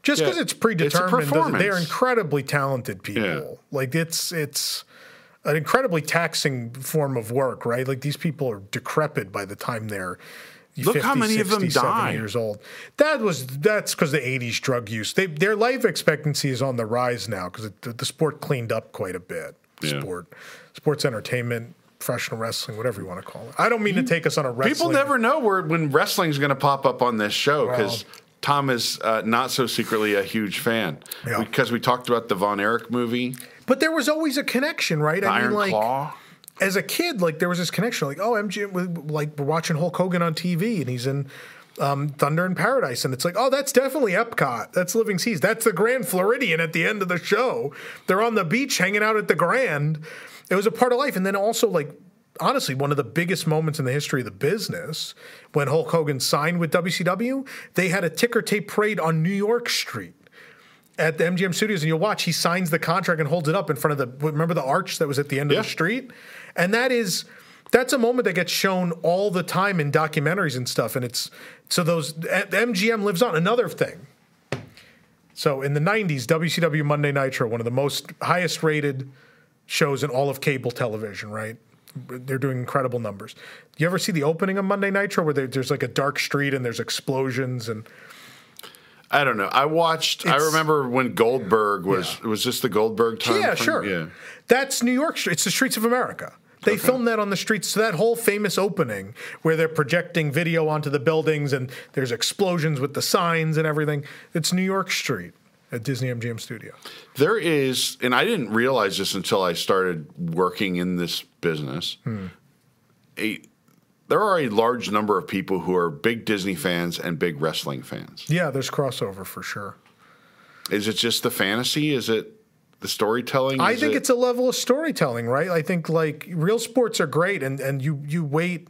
Speaker 2: just because it's
Speaker 1: it's
Speaker 2: predetermined, doesn't- they're incredibly talented people.
Speaker 1: Yeah.
Speaker 2: Like it's it's an incredibly taxing form of work, right? Like these people are decrepit by the time they're.
Speaker 1: Look
Speaker 2: 50,
Speaker 1: how many of them
Speaker 2: 60, 70
Speaker 1: died.
Speaker 2: years old. That was that's because the '80s drug use. They, their life expectancy is on the rise now because the, the sport cleaned up quite a bit.
Speaker 1: Yeah.
Speaker 2: Sport, sports entertainment, professional wrestling, whatever you want to call it. I don't mean to take us on a wrestling.
Speaker 1: People never know where when wrestling's going to pop up on this show because
Speaker 2: Well-
Speaker 1: Tom is uh, not so secretly a huge fan.
Speaker 2: Yeah.
Speaker 1: Because we talked about the Von Erich movie,
Speaker 2: But there was always a connection, right?
Speaker 1: the
Speaker 2: I
Speaker 1: Iron
Speaker 2: mean, like
Speaker 1: Claw.
Speaker 2: As a kid, like there was this connection. Like, oh, MGM, like we're watching Hulk Hogan on TV, and he's in um, Thunder in Paradise, and it's like, oh, that's definitely Epcot. That's Living Seas. That's the Grand Floridian at the end of the show. They're on the beach hanging out at the Grand. It was a part of life, and then also like. Honestly, one of the biggest moments in the history of the business when Hulk Hogan signed with WCW, they had a ticker tape parade on New York Street at the MGM Studios, and you'll watch. He signs the contract and holds it up in front of the. Remember the arch that was at the end of the street, and that is that's a moment that gets shown all the time in documentaries and stuff. And it's so those MGM lives on. Another thing. So in the '90s, WCW Monday Nitro, one of the most highest rated shows in all of cable television, right? They're doing incredible numbers. You ever see the opening of Monday Nitro where there's like a dark street and there's explosions and
Speaker 1: I don't know. I watched. I remember when Goldberg was. Was this the Goldberg time?
Speaker 2: Yeah,
Speaker 1: frame?
Speaker 2: sure.
Speaker 1: Yeah.
Speaker 2: That's New York Street. It's the streets of America. They filmed that on the streets. So that whole famous opening where they're projecting video onto the buildings and there's explosions with the signs and everything. It's New York Street at Disney MGM Studio.
Speaker 1: There is, and I didn't realize this until I started working in this business.
Speaker 2: Hmm.
Speaker 1: A, there are a large number of people who are big Disney fans and big wrestling fans.
Speaker 2: Yeah, there's crossover for sure.
Speaker 1: Is it just the fantasy? Is it the storytelling?
Speaker 2: I think
Speaker 1: it-
Speaker 2: it's a level of storytelling, right? I think like real sports are great, and and you you wait.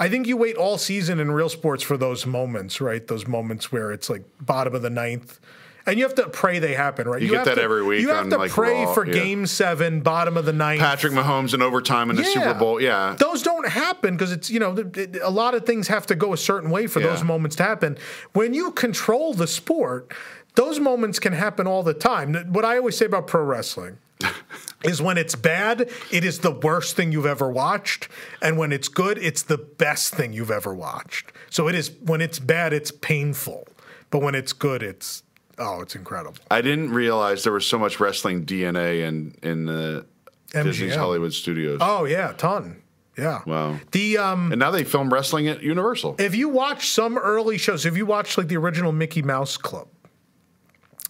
Speaker 2: I think you wait all season in real sports for those moments, right? Those moments where it's like bottom of the ninth. And you have to pray they happen, right?
Speaker 1: You get
Speaker 2: have
Speaker 1: that
Speaker 2: to,
Speaker 1: every week
Speaker 2: You have to
Speaker 1: like,
Speaker 2: pray
Speaker 1: Raw,
Speaker 2: for
Speaker 1: yeah.
Speaker 2: Game Seven, bottom of the ninth.
Speaker 1: Patrick Mahomes in overtime in the Super Bowl. Yeah.
Speaker 2: Those don't happen because it's, you know, a lot of things have to go a certain way for those moments to happen. When you control the sport, those moments can happen all the time. What I always say about pro wrestling is when it's bad, it is the worst thing you've ever watched. And when it's good, it's the best thing you've ever watched. So it is, when it's bad, it's painful. But when it's good, it's, oh, it's incredible.
Speaker 1: I didn't realize there was so much wrestling DNA in in the Disney's Hollywood studios.
Speaker 2: Oh, yeah, ton. Yeah.
Speaker 1: Wow.
Speaker 2: The, um,
Speaker 1: And now they film wrestling at Universal.
Speaker 2: if you watch some early shows, if you watch like the original Mickey Mouse Club,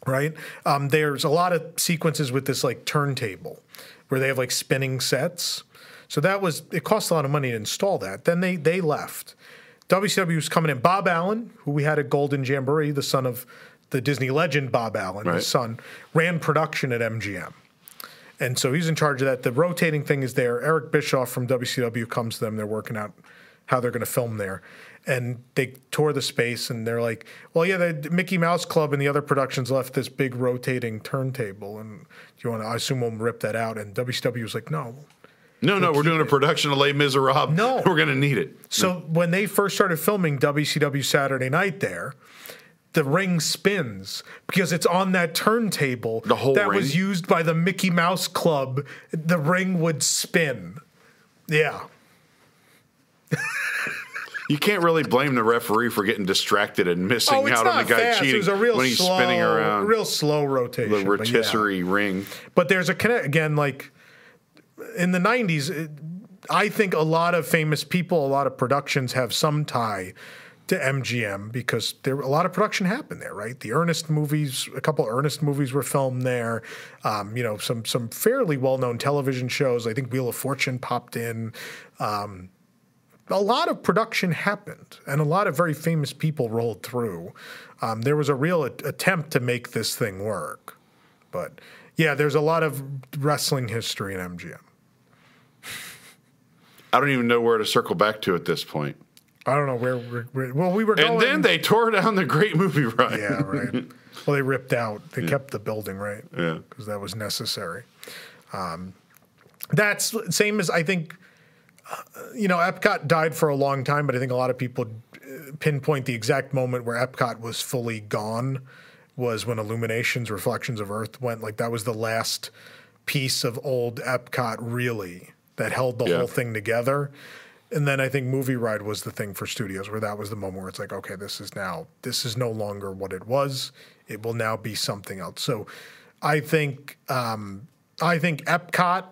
Speaker 2: right? Um, there's a lot of sequences with this like turntable where they have like spinning sets. So that was it cost a lot of money to install that. Then they they left. WCW was coming in. Bob Allen, who we had at Golden Jamboree, the son of the Disney legend Bob Allen,
Speaker 1: Right.
Speaker 2: his son, ran production at MGM. And so he's in charge of that. The rotating thing is there. Eric Bischoff from WCW comes to them. They're working out how they're going to film there. And they tour the space and they're like, well, yeah, the Mickey Mouse Club and the other productions left this big rotating turntable. And do you want to, I assume we'll rip that out. And WCW was like, no.
Speaker 1: No, no, we're doing a production of Les Miserables.
Speaker 2: No.
Speaker 1: we're going to need it.
Speaker 2: So when they first started filming WCW Saturday Night there, the ring spins because it's on that turntable
Speaker 1: The whole
Speaker 2: that was used by the Mickey Mouse Club. The ring would spin. Yeah.
Speaker 1: You can't really blame the referee for getting distracted and missing
Speaker 2: Oh,
Speaker 1: out on the guy
Speaker 2: fast.
Speaker 1: cheating
Speaker 2: It was a real
Speaker 1: when he's
Speaker 2: slow,
Speaker 1: spinning around
Speaker 2: real slow rotation.
Speaker 1: the
Speaker 2: but yeah.
Speaker 1: rotisserie ring.
Speaker 2: But there's a connect again, like in the '90s. It, I think a lot of famous people, a lot of productions have some tie to MGM because there a lot of production happened there, right? The Ernest movies, a couple Ernest movies were filmed there. Um, you know, some some fairly well known television shows. I think Wheel of Fortune popped in. Um, a lot of production happened, and a lot of very famous people rolled through. Um, there was a real at- attempt to make this thing work, but yeah, there's a lot of wrestling history in MGM.
Speaker 1: I don't even know where to circle back to at this point.
Speaker 2: I don't know where we're, we're well, we were
Speaker 1: And then they tore down the great movie ride.
Speaker 2: yeah, right. Well, they ripped out. They kept the building, right?
Speaker 1: Yeah.
Speaker 2: because that was necessary. Um, that's same as I think. You know, Epcot died for a long time, but I think a lot of people uh, pinpoint the exact moment where Epcot was fully gone was when Illuminations, Reflections of Earth went. Like that was the last piece of old Epcot, really, that held the
Speaker 1: Yeah.
Speaker 2: whole thing together. And then I think Movie Ride was the thing for studios where that was the moment where it's like, okay, this is now, this is no longer what it was. It will now be something else. So I think, um, I think Epcot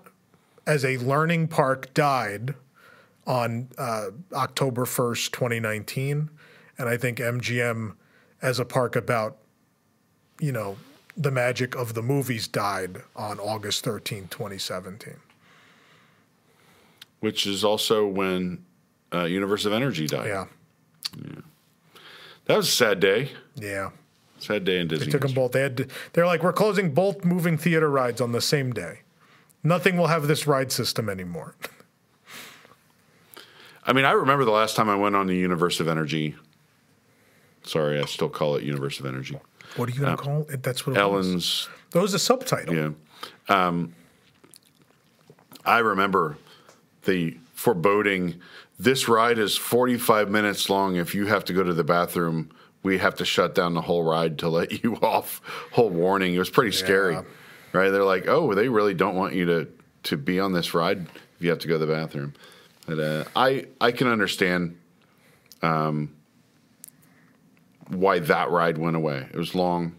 Speaker 2: as a learning park died on uh, October 1st, 2019. And I think MGM as a park about, you know, the magic of the movies died on August 13th, 2017.
Speaker 1: Which is also when uh, Universe of Energy died.
Speaker 2: Yeah.
Speaker 1: That was a sad day.
Speaker 2: Yeah.
Speaker 1: Sad day in Disney.
Speaker 2: They took them both. They had to, they're like, we're closing both moving theater rides on the same day. Nothing will have this ride system anymore.
Speaker 1: I mean, I remember the last time I went on the Universe of Energy. Sorry, I still call it Universe of Energy.
Speaker 2: What are you going to call it? That's what it was.
Speaker 1: Ellen's
Speaker 2: That was a subtitle.
Speaker 1: Yeah. Um, I remember the foreboding. This ride is 45 minutes long. If you have to go to the bathroom, we have to shut down the whole ride to let you off. Whole warning. It was pretty scary, right? They're like, oh, they really don't want you to to be on this ride if you have to go to the bathroom. But uh, I I can understand um, why that ride went away. It was long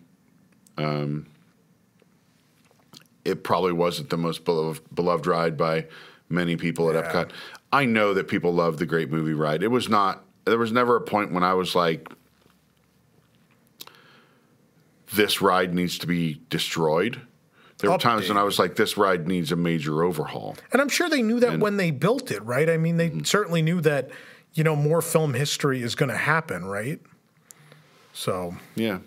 Speaker 1: it probably wasn't the most beloved, beloved ride by many people at
Speaker 2: Yeah.
Speaker 1: Epcot. I know that people love the Great Movie Ride. It was not. There was never a point when I was like, "This ride needs to be destroyed." There were times when I was like, "This ride needs a major overhaul."
Speaker 2: And I'm sure they knew that when they built it, right? I mean, they
Speaker 1: Mm-hmm.
Speaker 2: certainly knew that, you know, more film history is going to happen, right? So,
Speaker 1: Yeah.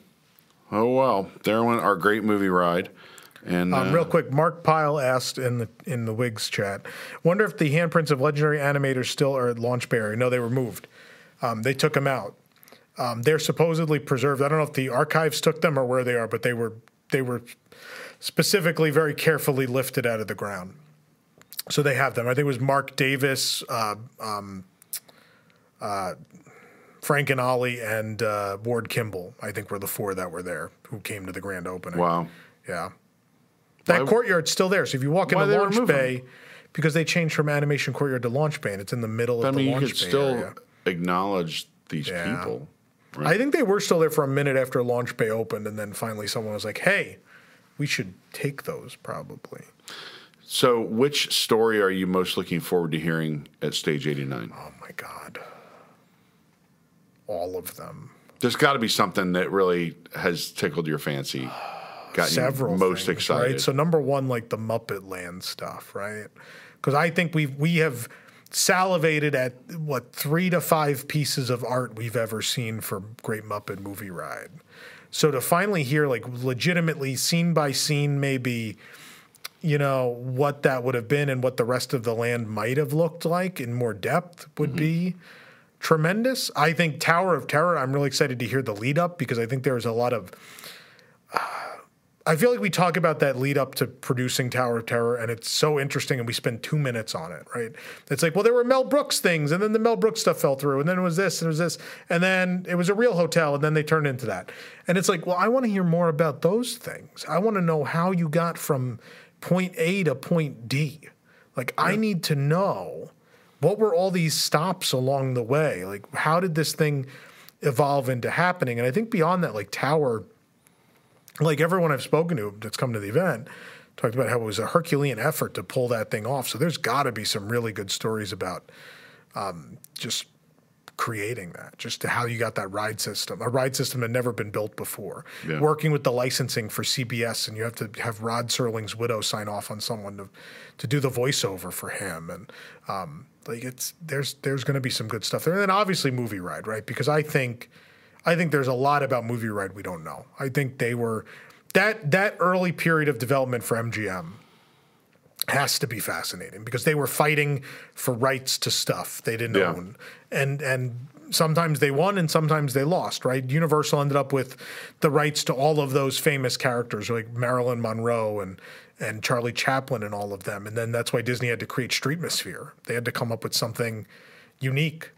Speaker 1: Oh well, there went our Great Movie Ride. And
Speaker 2: um,
Speaker 1: uh,
Speaker 2: real quick, Mark Pyle asked in the in the Wigs chat, wonder if the handprints of legendary animators still are at Launch Bay area. No, they were moved. Um, they took them out. Um, they're supposedly preserved. I don't know if the archives took them or where they are, but they were they were specifically very carefully lifted out of the ground. So they have them. I think it was Marc Davis, uh, um, uh, Frank and Ollie, and uh, Ward Kimball. I think were the four that were there who came to the grand opening.
Speaker 1: wow.
Speaker 2: Yeah. That
Speaker 1: Why-
Speaker 2: courtyard's still there. So if you walk into Launch? Bay, because they changed from Animation Courtyard to Launch Bay, and it's in the middle of
Speaker 1: I
Speaker 2: the
Speaker 1: mean, you
Speaker 2: Launch
Speaker 1: could
Speaker 2: Bay
Speaker 1: still
Speaker 2: area.
Speaker 1: acknowledge these
Speaker 2: Yeah.
Speaker 1: people.
Speaker 2: I think they were still there for a minute after Launch Bay opened, and then finally someone was like, "Hey, we should take those probably."
Speaker 1: So, which story are you most looking forward to hearing at Stage 89?
Speaker 2: Oh my god, all of them.
Speaker 1: There's got to be something that really has tickled your fancy, got
Speaker 2: Several
Speaker 1: you most
Speaker 2: things,
Speaker 1: excited.
Speaker 2: Right? So number one, like the Muppet Land stuff, right? Because I think we we have salivated at what three to five pieces of art we've ever seen for Great Muppet Movie Ride. So to finally hear like legitimately scene by scene, maybe you know what that would have been and what the rest of the land might have looked like in more depth would mm-hmm. be tremendous. I think Tower of Terror. I'm really excited to hear the lead up because I think there's a lot of. I feel like we talk about that lead up to producing Tower of Terror, and it's so interesting, and we spend two minutes on it, right? It's like, well, there were Mel Brooks things, and then the Mel Brooks stuff fell through, and then it was this, and it was this, and then it was a real hotel, and then they turned into that. And it's like, well, I want to hear more about those things. I want to know how you got from point A to point D. Like, I need to know what were all these stops along the way? Like, how did this thing evolve into happening? And I think beyond that, like Tower, like everyone I've spoken to that's come to the event, talked about how it was a Herculean effort to pull that thing off. So there's got to be some really good stories about um, just creating that, just how you got that ride system, a ride system had never been built before.
Speaker 1: Yeah.
Speaker 2: Working with the licensing for CBS, and you have to have Rod Serling's widow sign off on someone to to do the voiceover for him, and um, like it's there's there's going to be some good stuff there, and then obviously movie ride, right? Because I think I think there's a lot about movie ride we don't know. I think they were that that early period of development for MGM has to be fascinating because they were fighting for rights to stuff they didn't
Speaker 1: Yeah.
Speaker 2: own, and and sometimes they won and sometimes they lost. Right? Universal ended up with the rights to all of those famous characters like Marilyn Monroe and and Charlie Chaplin and all of them, and then that's why Disney had to create Streetmosphere. They had to come up with something unique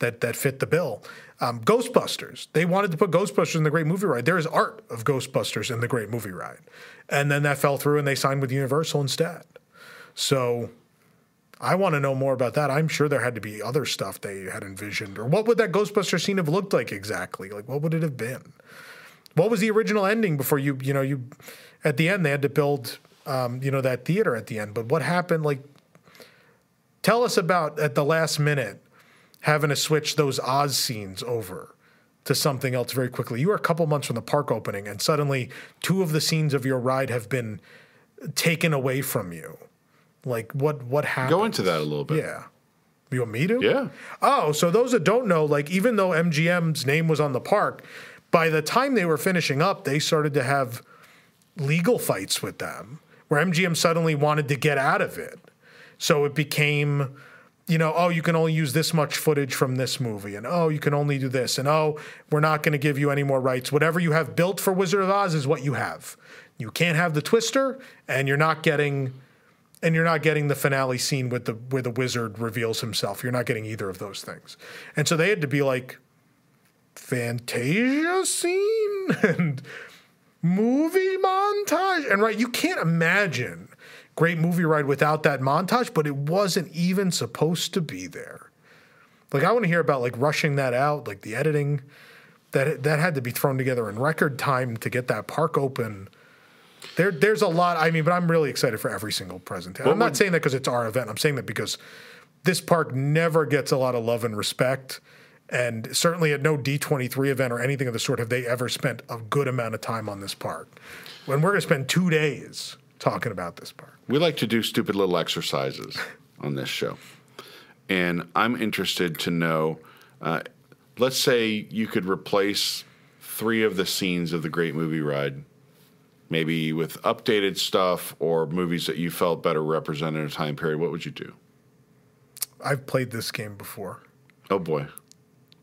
Speaker 2: that that fit the bill. Um, Ghostbusters. They wanted to put Ghostbusters in the Great Movie Ride. There is art of Ghostbusters in the Great Movie Ride, and then that fell through, and they signed with Universal instead. So I want to know more about that. I'm sure there had to be other stuff they had envisioned, or what would that Ghostbuster scene have looked like exactly? Like what would it have been? What was the original ending before you you know you at the end they had to build um, you know that theater at the end, but what happened? Like tell us about at the last minute having to switch those Oz scenes over to something else very quickly. You are a couple months from the park opening, and suddenly two of the scenes of your ride have been taken away from you. Like what what happened?
Speaker 1: Go into that a little bit.
Speaker 2: Yeah. You want me to?
Speaker 1: Yeah.
Speaker 2: Oh, so those that don't know, like even though MGM's name was on the park, by the time they were finishing up, they started to have legal fights with them where MGM suddenly wanted to get out of it. So it became, you know, oh, you can only use this much footage from this movie, and oh, you can only do this, and oh, we're not going to give you any more rights. Whatever you have built for Wizard of Oz is what you have. You can't have the twister, and you're not getting and you're not getting the finale scene with the where the wizard reveals himself. You're not getting either of those things. And so they had to be like Fantasia scene and movie montage. And right, you can't imagine great movie ride without that montage, but it wasn't even supposed to be there. Like I want to hear about like rushing that out, like the editing that that had to be thrown together in record time to get that park open. There, there's a lot. I mean, but I'm really excited for every single presentation. I'm not
Speaker 1: would-
Speaker 2: saying that because it's our event. I'm saying that because this park never gets a lot of love and respect. And certainly at no D23 event or anything of the sort have they ever spent a good amount of time on this park. When we're going to spend two days talking about this park.
Speaker 1: We like to do stupid little exercises on this show. And I'm interested to know uh, let's say you could replace three of the scenes of the Great Movie Ride, maybe with updated stuff or movies that you felt better represented a time period. What would you do?
Speaker 2: I've played this game before.
Speaker 1: Oh boy.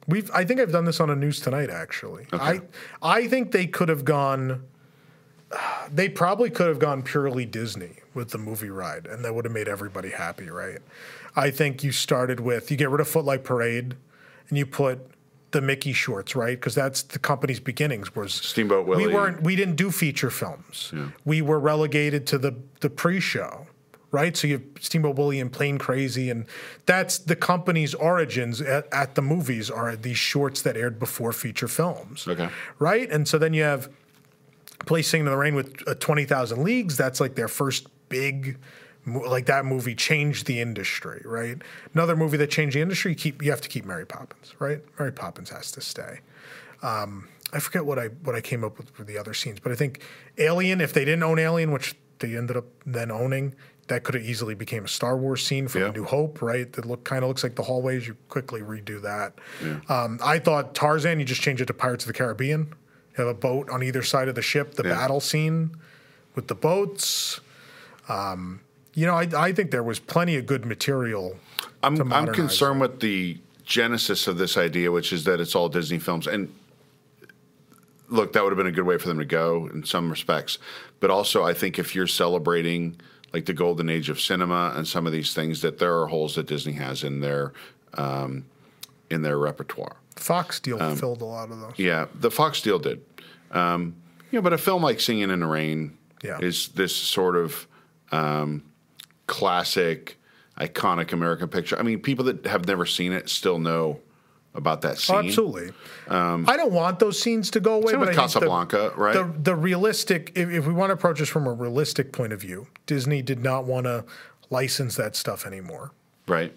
Speaker 2: We've I think I've done this on a news tonight actually. I I think they could have gone they probably could have gone purely Disney with the movie ride and that would have made everybody happy, right? I think you started with you get rid of Footlight Parade and you put the Mickey shorts, right? Because that's the company's beginnings was
Speaker 1: Steamboat Willie.
Speaker 2: we weren't we didn't do feature films. We were relegated to the the pre-show, right? So you have Steamboat Willie and Plane Crazy, and that's the company's origins at, at the movies are these shorts that aired before feature films,
Speaker 1: Okay.
Speaker 2: right? And so then you have Play Singing in the Rain with uh, Twenty Thousand Leagues. That's like their first big. Like that movie changed the industry, right? Another movie that changed the industry. You keep you have to keep Mary Poppins, right? Mary Poppins has to stay. I forget what I what I came up with for the other scenes, but I think Alien, if they didn't own Alien, which they ended up then owning, that could have easily became a Star Wars scene from
Speaker 1: Yeah.
Speaker 2: New Hope, right? That look kind of looks like the hallways. You quickly redo that. Um, I thought Tarzan, you just change it to Pirates of the Caribbean have a boat on either side of the ship. The
Speaker 1: Yeah.
Speaker 2: battle scene with the boats. Um, you know, I, I think there was plenty of good material.
Speaker 1: I'm I'm concerned with the genesis of this idea, which is that it's all Disney films. And look, that would have been a good way for them to go in some respects. But also, I think if you're celebrating like the golden age of cinema and some of these things, that there are holes that Disney has in their um, in their repertoire.
Speaker 2: Fox deal
Speaker 1: Um,
Speaker 2: filled a lot of those.
Speaker 1: Yeah, the Fox deal did. Um, you know, but a film like Singing in the Rain
Speaker 2: Yeah.
Speaker 1: is this sort of um, classic, iconic American picture. I mean, people that have never seen it still know about that scene.
Speaker 2: Oh, absolutely. I don't want those scenes to go away.
Speaker 1: Same
Speaker 2: but
Speaker 1: with
Speaker 2: think the-
Speaker 1: Casablanca, right?
Speaker 2: The, the realistic, if, if we want to approach this from a realistic point of view, Disney did not want to license that stuff anymore.
Speaker 1: right.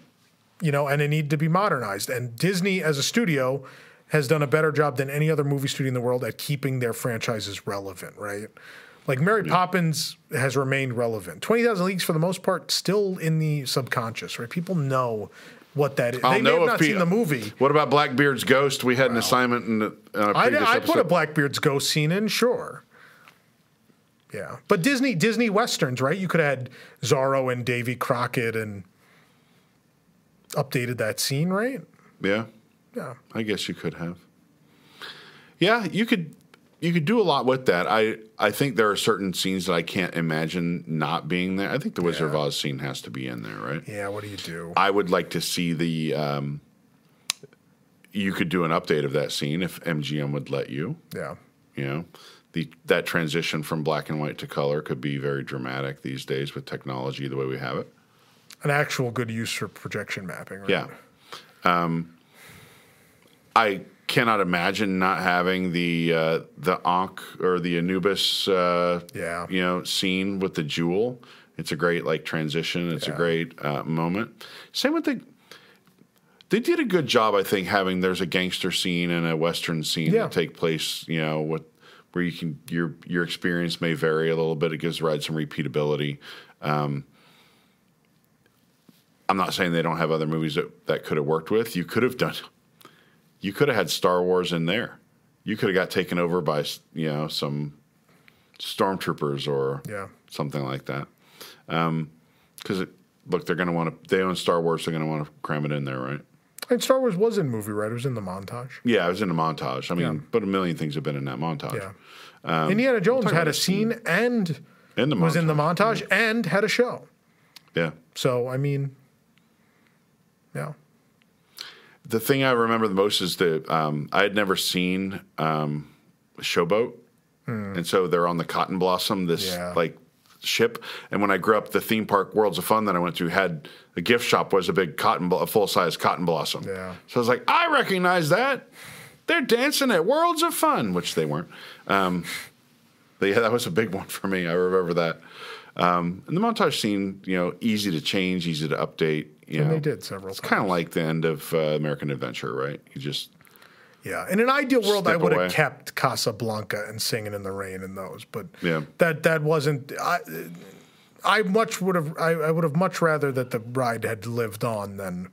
Speaker 2: You know, and it needed to be modernized. And Disney, as a studio, has done a better job than any other movie studio in the world at keeping their franchises relevant. Right. Like Mary mm-hmm. Poppins has remained relevant. Twenty Thousand Leagues, for the most part, still in the subconscious. Right. People know what that is.
Speaker 1: I'll
Speaker 2: they may have
Speaker 1: if
Speaker 2: not
Speaker 1: pe-
Speaker 2: seen the movie.
Speaker 1: What about Blackbeard's Ghost? We had an assignment in, the, in a
Speaker 2: I,
Speaker 1: previous
Speaker 2: I put a. Blackbeard's ghost scene in, sure. Yeah, but Disney Disney westerns, right? You could have had Zorro and Davy Crockett and updated that scene, right?
Speaker 1: yeah,
Speaker 2: Yeah,
Speaker 1: I guess you could have. Yeah, you could. You could do a lot with that. I I think there are certain scenes that I can't imagine not being there. I think the Wizard of Oz scene has to be in there, right?
Speaker 2: yeah. What do you do?
Speaker 1: I would like to see the. Um, you could do an update of that scene if MGM would let you.
Speaker 2: Yeah,
Speaker 1: You know, the that transition from black and white to color could be very dramatic these days with technology the way we have it.
Speaker 2: an actual good use for projection mapping. Right?
Speaker 1: Yeah. Um, I cannot imagine not having the uh, the Ankh or the Anubis, uh,
Speaker 2: Yeah.
Speaker 1: you know, scene with the jewel. It's a great like transition. It's a great uh, moment. Same with the. They did a good job, I think, having there's a gangster scene and a western scene
Speaker 2: Yeah.
Speaker 1: that take place. You know, what where you can your your experience may vary a little bit. It gives the ride some repeatability. Um, I'm not saying they don't have other movies that, that could have worked with. You could have done. You could have had Star Wars in there. You could have got taken over by you know some stormtroopers or
Speaker 2: Yeah.
Speaker 1: something like that. Um, because look, they're going to want to. They own Star Wars. They're going to want to cram it in there, right?
Speaker 2: And Star Wars was in movie, right? It was in the montage.
Speaker 1: Yeah, I was in the montage. I mean,
Speaker 2: Yeah.
Speaker 1: but a million things have been in that montage.
Speaker 2: Yeah. Um, Indiana Jones had a
Speaker 1: scene.
Speaker 2: and
Speaker 1: In the
Speaker 2: was in the
Speaker 1: montage,
Speaker 2: montage and had a show.
Speaker 1: Yeah.
Speaker 2: So I mean, yeah.
Speaker 1: The thing I remember the most is that um, I had never seen um, Showboat, and so they're on the Cotton Blossom, this.
Speaker 2: Yeah.
Speaker 1: like ship. And when I grew up, the theme park Worlds of Fun that I went to had a gift shop was a big cotton, a full size Cotton Blossom.
Speaker 2: Yeah.
Speaker 1: So I was like, I recognize that. They're dancing at Worlds of Fun, which they weren't. Um, but yeah, that was a big one for me. I remember that. Um, and the montage scene, you know, easy to change, easy to update. You
Speaker 2: And
Speaker 1: know,
Speaker 2: they did several
Speaker 1: It's kind of like the end of uh, American Adventure, right? You just
Speaker 2: Yeah, in an ideal world, I would have kept Casablanca and Singing in the Rain in those, but
Speaker 1: Yeah.
Speaker 2: that that wasn't. I, I much would have. I, I would have much rather that the ride had lived on than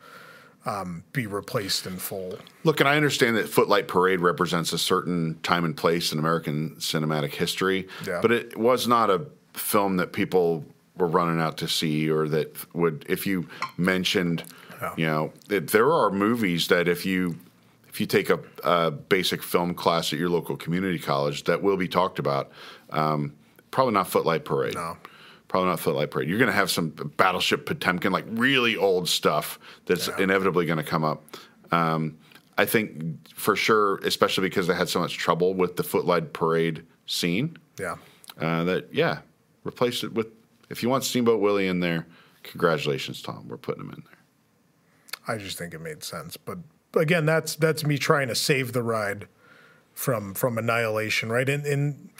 Speaker 2: um, be replaced in full.
Speaker 1: look. And I understand that Footlight Parade represents a certain time and place in American cinematic history,
Speaker 2: Yeah.
Speaker 1: but it was not a film that people were running out to see, or that would. If you mentioned,
Speaker 2: Yeah.
Speaker 1: you know, that there are movies that if you if you take a, a basic film class at your local community college, that will be talked about. Um, probably not Footlight Parade.
Speaker 2: No.
Speaker 1: Probably not Footlight Parade. You're going to have some Battleship Potemkin, like really old stuff that's inevitably going to come up. Um, I think for sure, especially because they had so much trouble with the Footlight Parade scene,
Speaker 2: Yeah,
Speaker 1: uh, that yeah, replace it with. If you want Steamboat Willie in there, congratulations, Tom. We're putting him in there.
Speaker 2: I just think it made sense. But again, that's that's me trying to save the ride from from annihilation, right? In in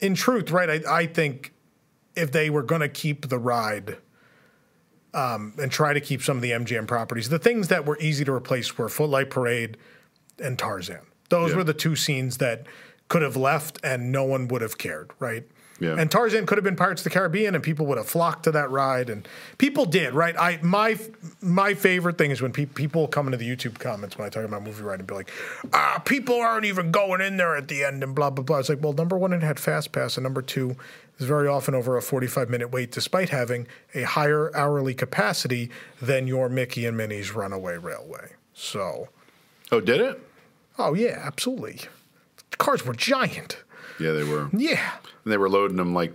Speaker 2: in truth, right? I, I think if they were going to keep the ride um, and try to keep some of the MGM properties, the things that were easy to replace were Footlight Parade and Tarzan. Those
Speaker 1: Yeah.
Speaker 2: were the two scenes that could have left and no one would have cared, right?
Speaker 1: Yeah.
Speaker 2: And Tarzan could have been Pirates of the Caribbean, and people would have flocked to that ride, and people did, right? I my my favorite thing is when pe- people come into the YouTube comments when I talk about movie ride and be like, ah, people aren't even going in there at the end, and blah blah blah. It's like, well, number one, it had Fast Pass, and number two, is very often over a forty-five minute wait, despite having a higher hourly capacity than your Mickey and Minnie's Runaway Railway. So,
Speaker 1: Oh, did it?
Speaker 2: oh yeah, absolutely. The cars were giant.
Speaker 1: Yeah, they were.
Speaker 2: Yeah.
Speaker 1: And they were loading them like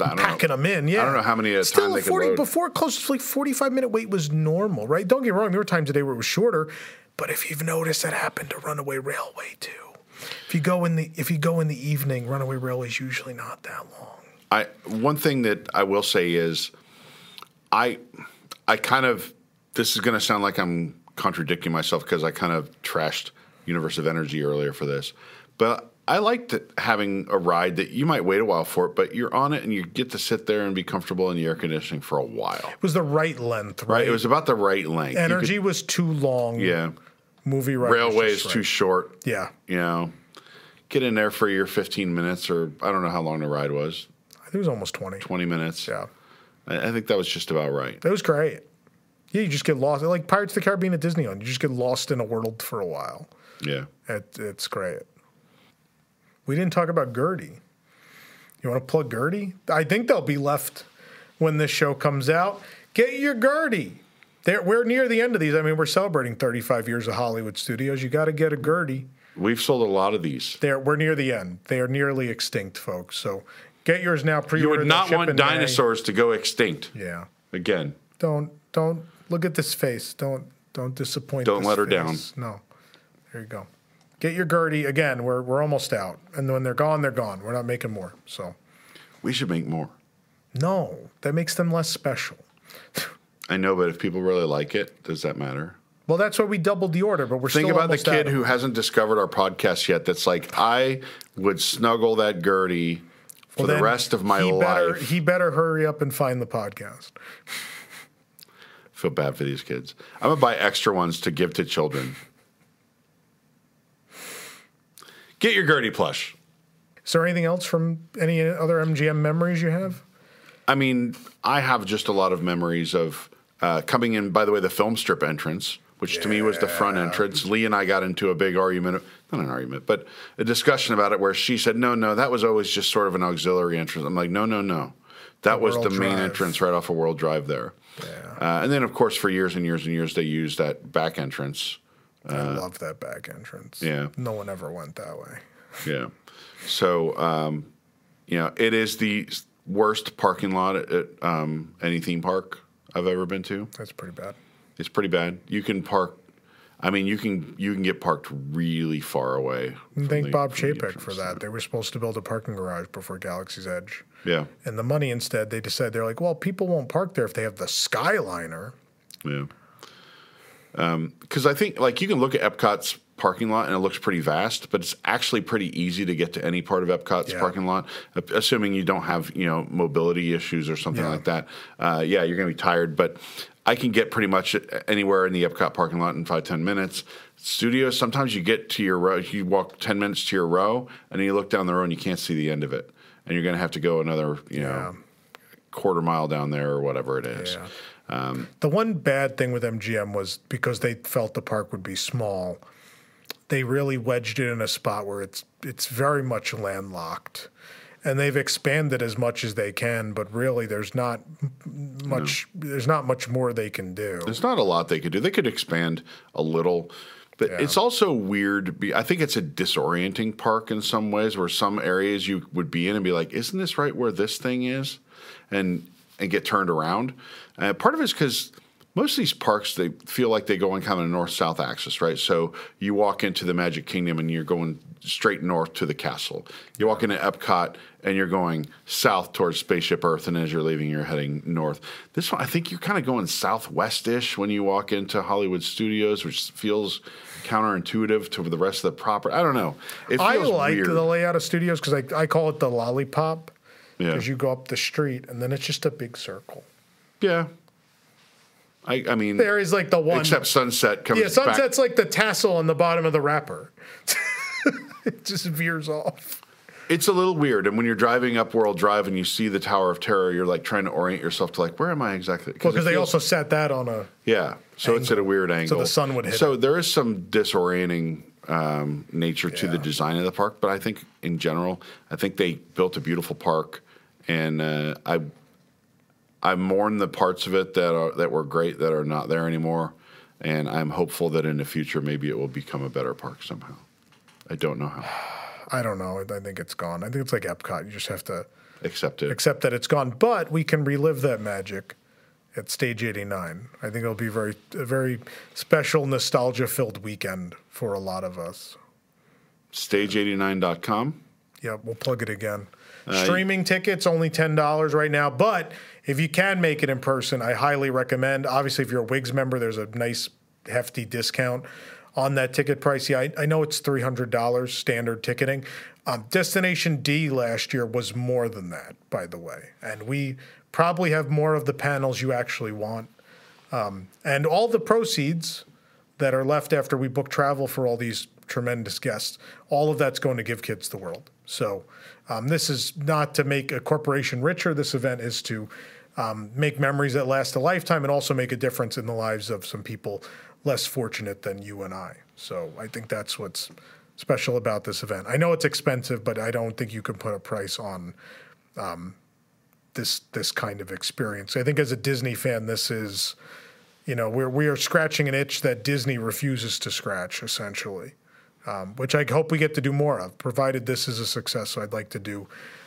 Speaker 1: I don't
Speaker 2: packing
Speaker 1: know.
Speaker 2: them in. Yeah,
Speaker 1: I don't know how many at a
Speaker 2: Still,
Speaker 1: time they
Speaker 2: a
Speaker 1: could
Speaker 2: 40,
Speaker 1: load.
Speaker 2: before close to like forty-five minute wait was normal, right? Don't get me wrong. There were times a day where it was shorter, but if you've noticed, that happened to Runaway Railway too. If you go in the if you go in the evening, Runaway Railway is usually not that long.
Speaker 1: I one thing that I will say is, I I kind of this is going to sound like I'm contradicting myself because I kind of trashed Universe of Energy earlier for this, but I liked having a ride that you might wait a while for it, but you're on it and you get to sit there and be comfortable in the air conditioning for a while.
Speaker 2: It was the right length, right?
Speaker 1: Right? It was about the right length.
Speaker 2: Energy
Speaker 1: could-
Speaker 2: was too long.
Speaker 1: yeah.
Speaker 2: Movie ride
Speaker 1: Railway is
Speaker 2: just
Speaker 1: too short.
Speaker 2: Yeah,
Speaker 1: You know, get in there for your 15 minutes or I don't know how long the ride was,
Speaker 2: I think it was almost twenty.
Speaker 1: 20 minutes.
Speaker 2: Yeah,
Speaker 1: I, I think that was just about right.
Speaker 2: that was great. Yeah, you just get lost like Pirates of the Caribbean at Disneyland. You just get lost in a world for a while.
Speaker 1: Yeah.
Speaker 2: It, it's great. We didn't talk about Gertie. You want to plug Gertie? I think they'll be left when this show comes out. Get your Gertie. They're, we're near the end of these. I mean, we're celebrating 35 years of Hollywood studios. You got to get a Gertie.
Speaker 1: We've sold a lot of these.
Speaker 2: They're, we're near the end. They are nearly extinct, folks. So get yours now. Pre-order.
Speaker 1: You would not want
Speaker 2: May.
Speaker 1: dinosaurs to go extinct
Speaker 2: Yeah.
Speaker 1: again.
Speaker 2: Don't don't look at this face. Don't don't disappoint.
Speaker 1: Don't let her
Speaker 2: face. No. There you go. Get your Gertie again. We're we're almost out, and when they're gone, they're gone. We're not making more. So
Speaker 1: We should make more.
Speaker 2: no, that makes them less special.
Speaker 1: I know, but if people really like it, does that matter?
Speaker 2: Well, that's why we doubled the order, but we're still.
Speaker 1: Think about the kid who hasn't discovered our podcast yet. That's like, I would snuggle that Gertie for
Speaker 2: Well,
Speaker 1: the rest of my
Speaker 2: he Better,
Speaker 1: life.
Speaker 2: he better hurry up and find the podcast.
Speaker 1: Feel bad for these kids. I'm gonna buy extra ones to give to children. Get your Gertie plush.
Speaker 2: Is there anything else from any other MGM memories you have?
Speaker 1: I mean, I have just a lot of memories of uh, coming in. By the way, the film strip entrance, which to me was the front entrance. Lee and I got into a big argument, not an argument, but a discussion about it, where she said, "No, no, that was always just sort of an auxiliary entrance." I'm like, "No, no, no, that was
Speaker 2: World
Speaker 1: the main
Speaker 2: Drive.
Speaker 1: entrance right off of World Drive there." Uh, and then, of course, for years and years and years, they used that back entrance.
Speaker 2: I love that back entrance.
Speaker 1: Uh, yeah.
Speaker 2: No one ever went that way.
Speaker 1: Yeah. So, um, you know, it is the worst parking lot at, at um, any theme park I've ever been to.
Speaker 2: That's pretty bad.
Speaker 1: It's pretty bad. You can park. I mean, you can you can get parked really far away.
Speaker 2: Thank
Speaker 1: the-
Speaker 2: Bob Chapek for that. They were supposed to build a parking garage before Galaxy's Edge.
Speaker 1: Yeah,
Speaker 2: And the money instead, they decided they're like, well, people won't park there if they have the Skyliner.
Speaker 1: yeah. Because I think like you can look at Epcot's parking lot and it looks pretty vast, but it's actually pretty easy to get to any part of Epcot's
Speaker 2: Yeah.
Speaker 1: parking lot, assuming you don't have you know mobility issues or something
Speaker 2: Yeah.
Speaker 1: like that. Uh, yeah, you're going to be tired, but I can get pretty much anywhere in the Epcot parking lot in five ten minutes. Studios, sometimes you get to your row, you walk ten minutes to your row, and then you look down the row and you can't see the end of it, and you're going to have to go another you know quarter mile down there or whatever it is.
Speaker 2: Yeah. the one bad thing with MGM was because they felt the park would be small, they really wedged it in a spot where it's it's very much landlocked. And they've expanded as much as they can, but really there's not much there's not much more they can do.
Speaker 1: There's not a lot they could do. They could expand a little, but it's also weird. be- I think it's a disorienting park in some ways, where some areas you would be in and be like, "Isn't this right where this thing is?" and and get turned around. Uh, part of it's because most of these parks they feel like they go on kind of a north south axis, right? So you walk into the Magic Kingdom and you're going straight north to the castle. You walk into Epcot and you're going south towards Spaceship Earth, and as you're leaving, you're heading north. This one, I think you're kind of going southwest-ish when you walk into Hollywood Studios, which feels counterintuitive to the rest of the property. I don't know. It feels
Speaker 2: I like
Speaker 1: weird.
Speaker 2: the layout of studios because I, I call it the lollipop.
Speaker 1: Yeah.
Speaker 2: Because you go up the street and then it's just a big circle.
Speaker 1: Yeah. I, I mean,
Speaker 2: There is like the one.
Speaker 1: except Sunset comes
Speaker 2: yeah,
Speaker 1: back
Speaker 2: sunset's like the tassel on the bottom of the wrapper. it just veers off.
Speaker 1: It's a little weird, and when you're driving up World Drive and you see the Tower of Terror, you're like trying to orient yourself to like, where am I exactly?
Speaker 2: Well, because
Speaker 1: it
Speaker 2: they
Speaker 1: feels-
Speaker 2: also set that on a.
Speaker 1: yeah, so it's at a weird angle, so
Speaker 2: the sun would hit
Speaker 1: So there is some disorienting um, nature to the design of the park, but I think in general, I think they built a beautiful park, and uh, I I mourn the parts of it that are that were great that are not there anymore, and I'm hopeful that in the future maybe it will become a better park somehow. I don't know how.
Speaker 2: I don't know. I think it's gone. I think it's like Epcot. You just have to
Speaker 1: Accept it.
Speaker 2: accept that it's gone. But we can relive that magic at Stage 89. I think it'll be very a very special, nostalgia filled weekend for a lot of us.
Speaker 1: Stage89.com.
Speaker 2: Yep, we'll plug it again. Streaming tickets only ten dollars right now, but if you can make it in person, I highly recommend. Obviously, if you're a Wigs member, there's a nice hefty discount on that ticket price. Yeah, I, I know it's three hundred dollars standard ticketing. Um, Destination D last year was more than that, by the way, and we probably have more of the panels you actually want. Um, and all the proceeds that are left after we book travel for all these tremendous guests, all of that's going to give kids the world. So um, this is not to make a corporation richer. This event is to um, make memories that last a lifetime and also make a difference in the lives of some people less fortunate than you and I. So I think that's what's special about this event. I know it's expensive, but I don't think you can put a price on this this kind of experience. I think as a Disney fan, this is, you know, we're we are scratching an itch that Disney refuses to scratch, essentially, um, which I hope we get to do more of. Provided this is a success, so I'd like to do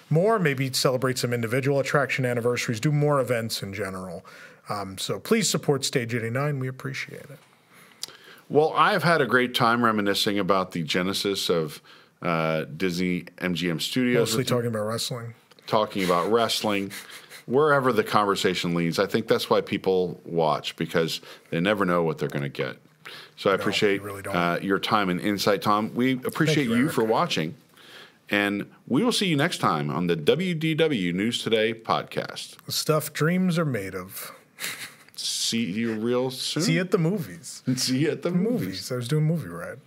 Speaker 2: more. Maybe celebrate some individual attraction anniversaries, do more events in general. Um, so please support Stage 89. We appreciate it.
Speaker 1: Well, I've had a great time reminiscing about the genesis of uh, Disney MGM Studios,
Speaker 2: Mostly talking about wrestling.
Speaker 1: talking about wrestling, wherever the conversation leads. I think that's why people watch because they never know what they're going to get. So I appreciate
Speaker 2: really
Speaker 1: uh, your time and insight, Tom. We appreciate
Speaker 2: you,
Speaker 1: you, for watching, and we will see you next time on the WDW News Today podcast.
Speaker 2: The stuff dreams are made of.
Speaker 1: See you real soon.
Speaker 2: See you at the movies.
Speaker 1: See you at the movies.
Speaker 2: Movies. I was doing movie ride.